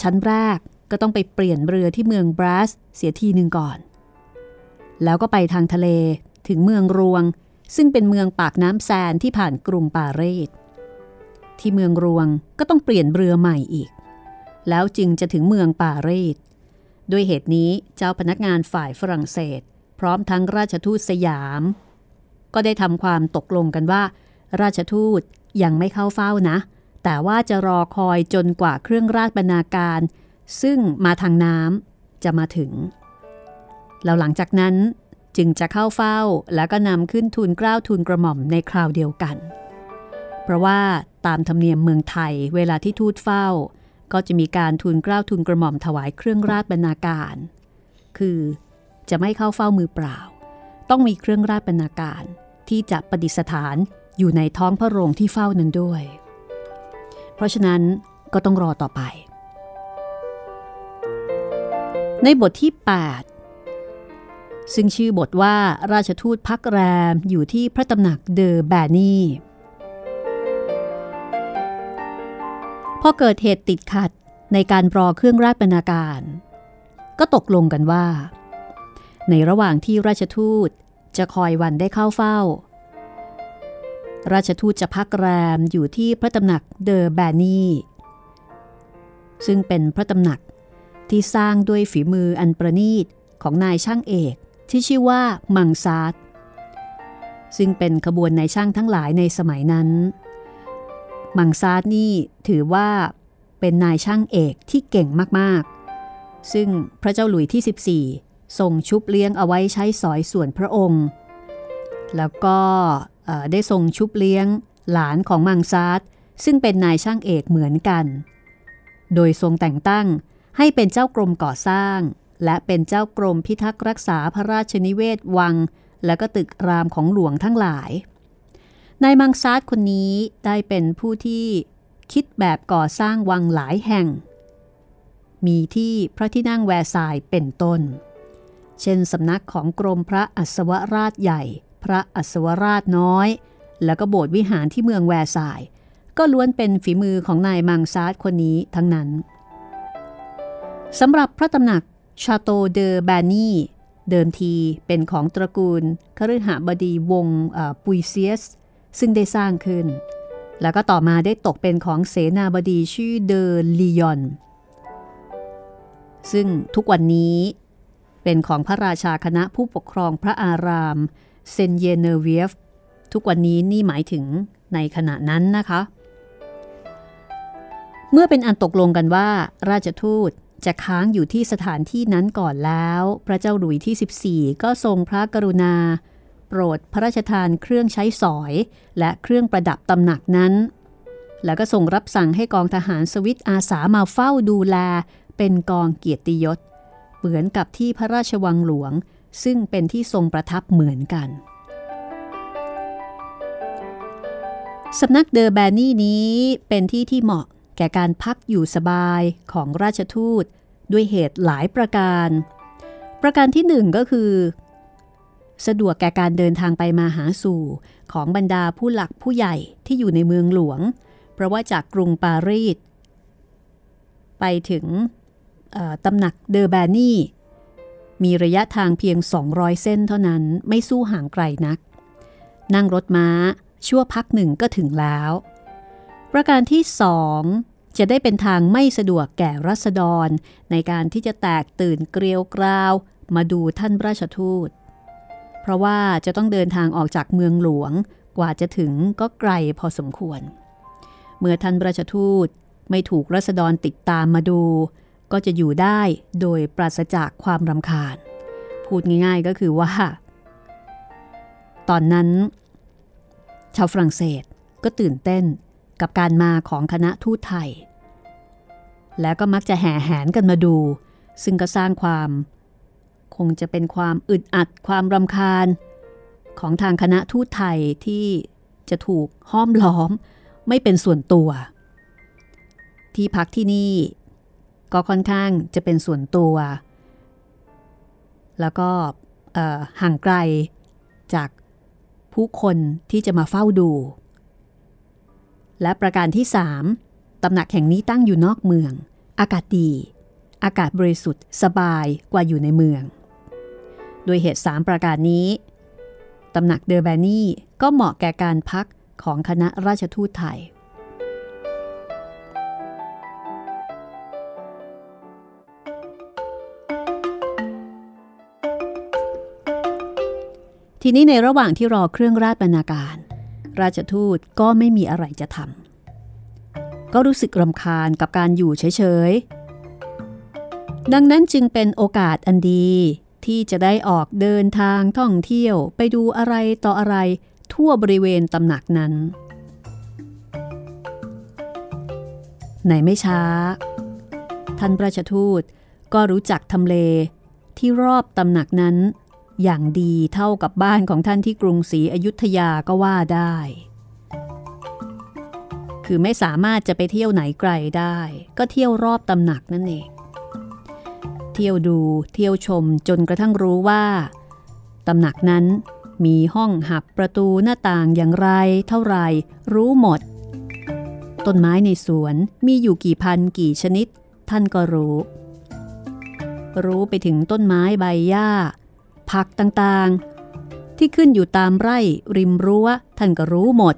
ชั้นแรกก็ต้องไปเปลี่ยนเรือที่เมืองบรัสเสียทีหนึ่งก่อน แล้วก็ไปทางทะเลถึงเมืองรวง ซึ่งเป็นเมืองปากน้ำแซนที่ผ่านกรุงปารีสที่เมืองรวงก็ต้องเปลี่ยนเรือใหม่อีก แล้วจึงจะถึงเมืองปารีสด้วยเหตุนี้เจ้าพนักงานฝ่ายฝรั่งเศส พร้อมทั้งราชทูตสยาม ก็ได้ทำความตกลงกันว่า ราชทูตยังไม่เข้าเฝ้านะ แต่ว่าจะรอคอยจนกว่าเครื่องราชบรรณาการ ซึ่งมาทางน้ำจะมาถึง แล้วหลังจากนั้น จึงจะเข้าเฝ้าแล้วก็นำขึ้นทูลเกล้าทูลกระหม่อมในคราวเดียวกัน เพราะว่าตามธรรมเนียมเมืองไทยเวลาที่ทูตเฝ้า ก็จะมีการทูลเกล้าทูลกระหม่อมถวายเครื่องราชบรรณาการ คือจะไม่เข้าเฝ้ามือเปล่า ต้องมีเครื่องราชบรรณาการที่จะประดิษฐานอยู่ในท้องพระโรงที่เฝ้านั้นด้วย เพราะฉะนั้นก็ต้องรอต่อไป ในบทที่ 8 ซึ่งชื่อบทว่าราชทูตพักแรมอยู่ที่พระตำหนักเดอแบนี่พอเกิดเหตุติดขัดในการรอเครื่องราชบรรณาการ ก็ตกลงกันว่า ในระหว่างที่ราชทูตจะคอยวันได้เข้าเฝ้า ราชทูตจะพักแรมอยู่ที่พระตำหนักเดอแบนี่ซึ่งเป็นพระตำหนักที่สร้างด้วยฝีมืออันประณีตของนายช่างเอก ที่ชื่อว่ามังซาร์ซึ่งเป็นขบวนนายช่างทั้งหลายในสมัยนั้น มังซาร์นี่ถือว่าเป็นนายช่างเอกที่เก่งมากๆ ซึ่งพระเจ้าหลุยที่ 14 ทรงชุบเลี้ยงเอาไว้ใช้สอยส่วนพระองค์ แล้วก็ได้ทรงชุบเลี้ยงหลานของมังซาร์ซึ่งเป็นนายช่างเอกเหมือนกัน โดยทรงแต่งตั้งให้เป็นเจ้ากรมก่อสร้าง และเป็นเจ้ากรมพิทักษ์รักษาพระราชนิเวศวัง และก็ตึกรามของหลวงทั้งหลาย นายมังซาร์คนนี้ได้เป็นผู้ที่คิดแบบก่อสร้างวังหลายแห่ง มีที่พระที่นั่งแวร์ซายเป็นต้น เช่นสำนักของกรมพระอัศวราชใหญ่ พระอัศวราชน้อย แล้วก็โบสถ์วิหารที่เมืองแวร์ซาย ก็ล้วนเป็นฝีมือของนายมังซาร์คนนี้ทั้งนั้นสำหรับพระตำหนัก ชาโตเดอแบนีเดิมทีเป็นของตระกูลคฤหบดีวงปุยเซียส ซึ่งได้สร้างขึ้น แล้วก็ต่อมาได้ตกเป็นของเสนาบดีชื่อเดอลียอน ซึ่งทุกวันนี้เป็นของพระราชาคณะผู้ปกครองพระอาราม เซนเยเนเวียฟ ทุกวันนี้นี่หมายถึงในขณะนั้นนะคะ เมื่อเป็นอันตกลงกันว่าราชทูต จะค้างอยู่ที่สถานที่นั้นก่อนแล้ว พระเจ้าหลุยที่ 14 ก็ทรงพระกรุณา โปรดพระราชทานเครื่องใช้สอย และเครื่องประดับตำหนักนั้น แล้วก็ทรงรับสั่งให้กองทหารสวิตอาสามาเฝ้าดูแล เป็นกองเกียรติยศ เหมือนกับที่พระราชวังหลวง ซึ่งเป็นที่ทรงประทับเหมือนกันสำนักเดอร์แบนนี่นี้เป็นที่ที่เหมาะ แก่การพักอยู่สบายของราชทูต ด้วยเหตุหลายประการ ประการที่หนึ่งก็คือ สะดวกแก่การเดินทางไปมาหาสู่ของบรรดาผู้หลักผู้ใหญ่ที่อยู่ในเมืองหลวง เพราะว่าจากกรุงปารีสไปถึงตำหนักเดอแบนนี่ มีระยะทางเพียง 200 เส้นเท่านั้นไม่สู้ห่างไกลนัก นั่งรถม้าชั่วพักหนึ่งก็ถึงแล้ว ประการที่สองจะได้เป็นทางไม่สะดวกแก่รัษฎร ในการที่จะแตกตื่นเกลียวกราว มาดูท่านราชทูต เพราะว่าจะต้องเดินทางออกจากเมืองหลวงกว่าจะถึงก็ไกลพอสมควร เมื่อท่านราชทูตไม่ถูกรัษฎรติดตามมาดู ก็จะอยู่ได้โดยปราศจากความรำคาญ พูดง่ายๆก็คือว่า ตอนนั้น ชาวฝรั่งเศสก็ตื่นเต้น กับการมาของคณะทูตไทย แล้วก็มักจะแห่แหนกันมาดู ซึ่งก็สร้างความ คงจะเป็นความอึดอัดความรำคาญ ของทางคณะทูตไทยที่จะถูกห้อมล้อม ไม่เป็นส่วนตัว ที่พักที่นี่ก็ค่อนข้างจะเป็นส่วนตัว แล้วก็ห่างไกลจากผู้คนที่จะมาเฝ้าดู และประการที่ 3ตำหนักแห่งนี้ตั้งอยู่นอกเมือง อากาศดี อากาศบริสุทธิ์สบายกว่าอยู่ในเมือง โดยเหตุ 3 ประการนี้ตำหนักเดอแบนี่ก็เหมาะแก่การพักของคณะราชทูตไทย ทีนี้ในระหว่างที่รอเครื่องราชบรรณาการ ราชทูตก็ไม่มีอะไรจะทำก็รู้สึกรำคาญกับการอยู่เฉยๆ ดังนั้นจึงเป็นโอกาสอันดีที่จะได้ออกเดินทางท่องเที่ยวไปดูอะไรต่ออะไรทั่วบริเวณตำหนักนั้นไหนไม่ช้า ท่านราชทูตก็รู้จักทำเลที่รอบตำหนักนั้น อย่างดีเท่ากับบ้านของท่านที่กรุงศรีอยุธยาก็ว่าได้ คือไม่สามารถจะไปเที่ยวไหนไกลได้ ก็เที่ยวรอบตำหนักนั่นเอง เที่ยวดูเที่ยวชมจนกระทั่งรู้ว่าตำหนักนั้นมีห้องหับประตูหน้าต่างอย่างไร เท่าไรรู้หมด ต้นไม้ในสวนมีอยู่กี่พันกี่ชนิด ท่านก็รู้ รู้ไปถึงต้นไม้ใบหญ้า ผักต่างๆ ที่ขึ้นอยู่ตามไร่ริมรั้วท่านก็รู้หมด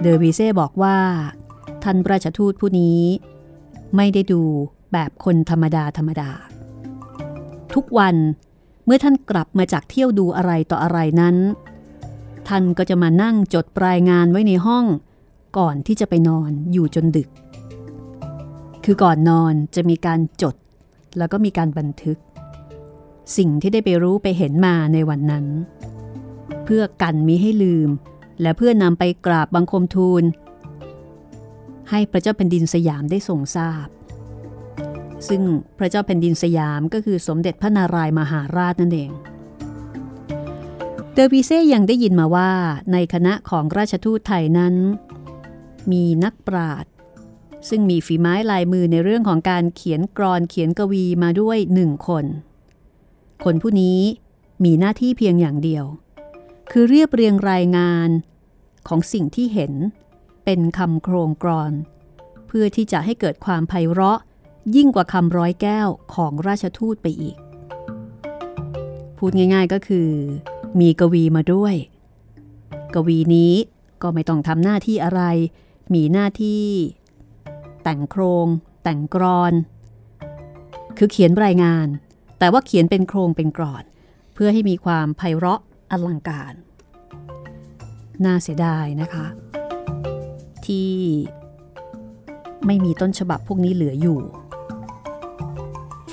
เดอวีเซ่บอกว่า ท่านราชทูตผู้นี้ ไม่ได้ดูแบบคนธรรมดาธรรมดา ทุกวันเมื่อท่านกลับมาจากเที่ยวดูอะไรต่ออะไรนั้น ท่านก็จะมานั่งจดรายงานไว้ในห้อง ก่อนที่จะไปนอนอยู่จนดึก คือก่อนนอนจะมีการจด แล้วก็มีการบันทึก สิ่งที่ได้ไปรู้ไปเห็นมาในวันนั้น เพื่อกันมิให้ลืม และเพื่อนำไปกราบบังคมทูล ให้พระเจ้าแผ่นดินสยามได้ทรงทราบ ซึ่งพระเจ้าแผ่นดินสยามก็คือสมเด็จพระนารายมหาราชนั่นเองเดอวีเซ่ยังได้ยินมาว่าในคณะของราชทูตไทยนั้น มีนักปราชญ ซึ่งมีฝีไม้ลายมือในเรื่องของการเขียนกรอนเขียนกวีมาด้วยหนึ่งคน คนผู้นี้มีหน้าที่เพียงอย่างเดียว คือเรียบเรียงรายงานของสิ่งที่เห็นเป็นคำโครงกรอน เพื่อที่จะให้เกิดความไพเราะยิ่งกว่าคำร้อยแก้วของราชทูตไปอีก พูดง่ายๆก็คือ มีกวีมาด้วย กวีนี้ก็ไม่ต้องทำหน้าที่อะไร มีหน้าที่ แต่งโครง แต่งกรอน คือเขียนรายงาน แต่ว่าเขียนเป็นโครงเป็นกรอน เพื่อให้มีความไพเราะอลังการ น่าเสียดายนะคะ ที่ไม่มีต้นฉบับพวกนี้เหลืออยู่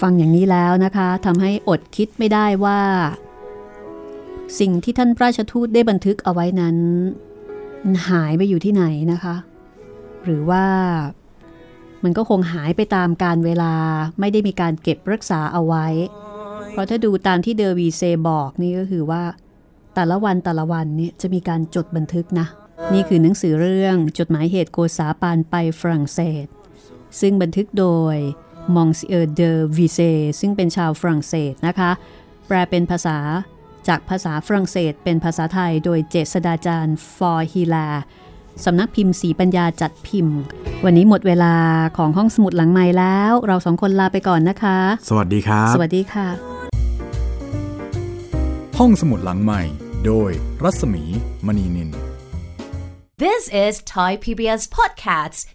ฟังอย่างนี้แล้วนะคะทำให้อดคิดไม่ได้ว่า สิ่งที่ท่านราชทูตได้บันทึกเอาไว้นั้นมันหายไปอยู่ที่ไหนนะคะ หรือว่า มันก็คงหายไปตามการเวลาไม่ได้มีการเก็บรักษาเอาไว้ เพราะถ้าดูตามที่เดอวีเซบอกนี่ก็คือว่า แต่ละวันแต่ละวันนี่จะมีการจดบันทึกนะ นี่คือหนังสือเรื่องจดหมายเหตุโกศาปานไปฝรั่งเศส ซึ่งบันทึกโดยมองซิเออร์เดอวีเซซึ่งเป็นชาวฝรั่งเศสนะคะ แปลเป็นภาษาจากภาษาฝรั่งเศสเป็นภาษาไทยโดยเจษฎาจารย์ฟ.ฮีแลร์ สำนักพิมพ์ศรีปัญญาจัดพิมพ์ วันนี้หมดเวลาของห้องสมุดหลังใหม่แล้ว เราสองคนลาไปก่อนนะคะ สวัสดีครับ สวัสดีค่ะ ห้องสมุดหลังใหม่โดยรัศมีมณีนิน This is Thai PBS Podcasts.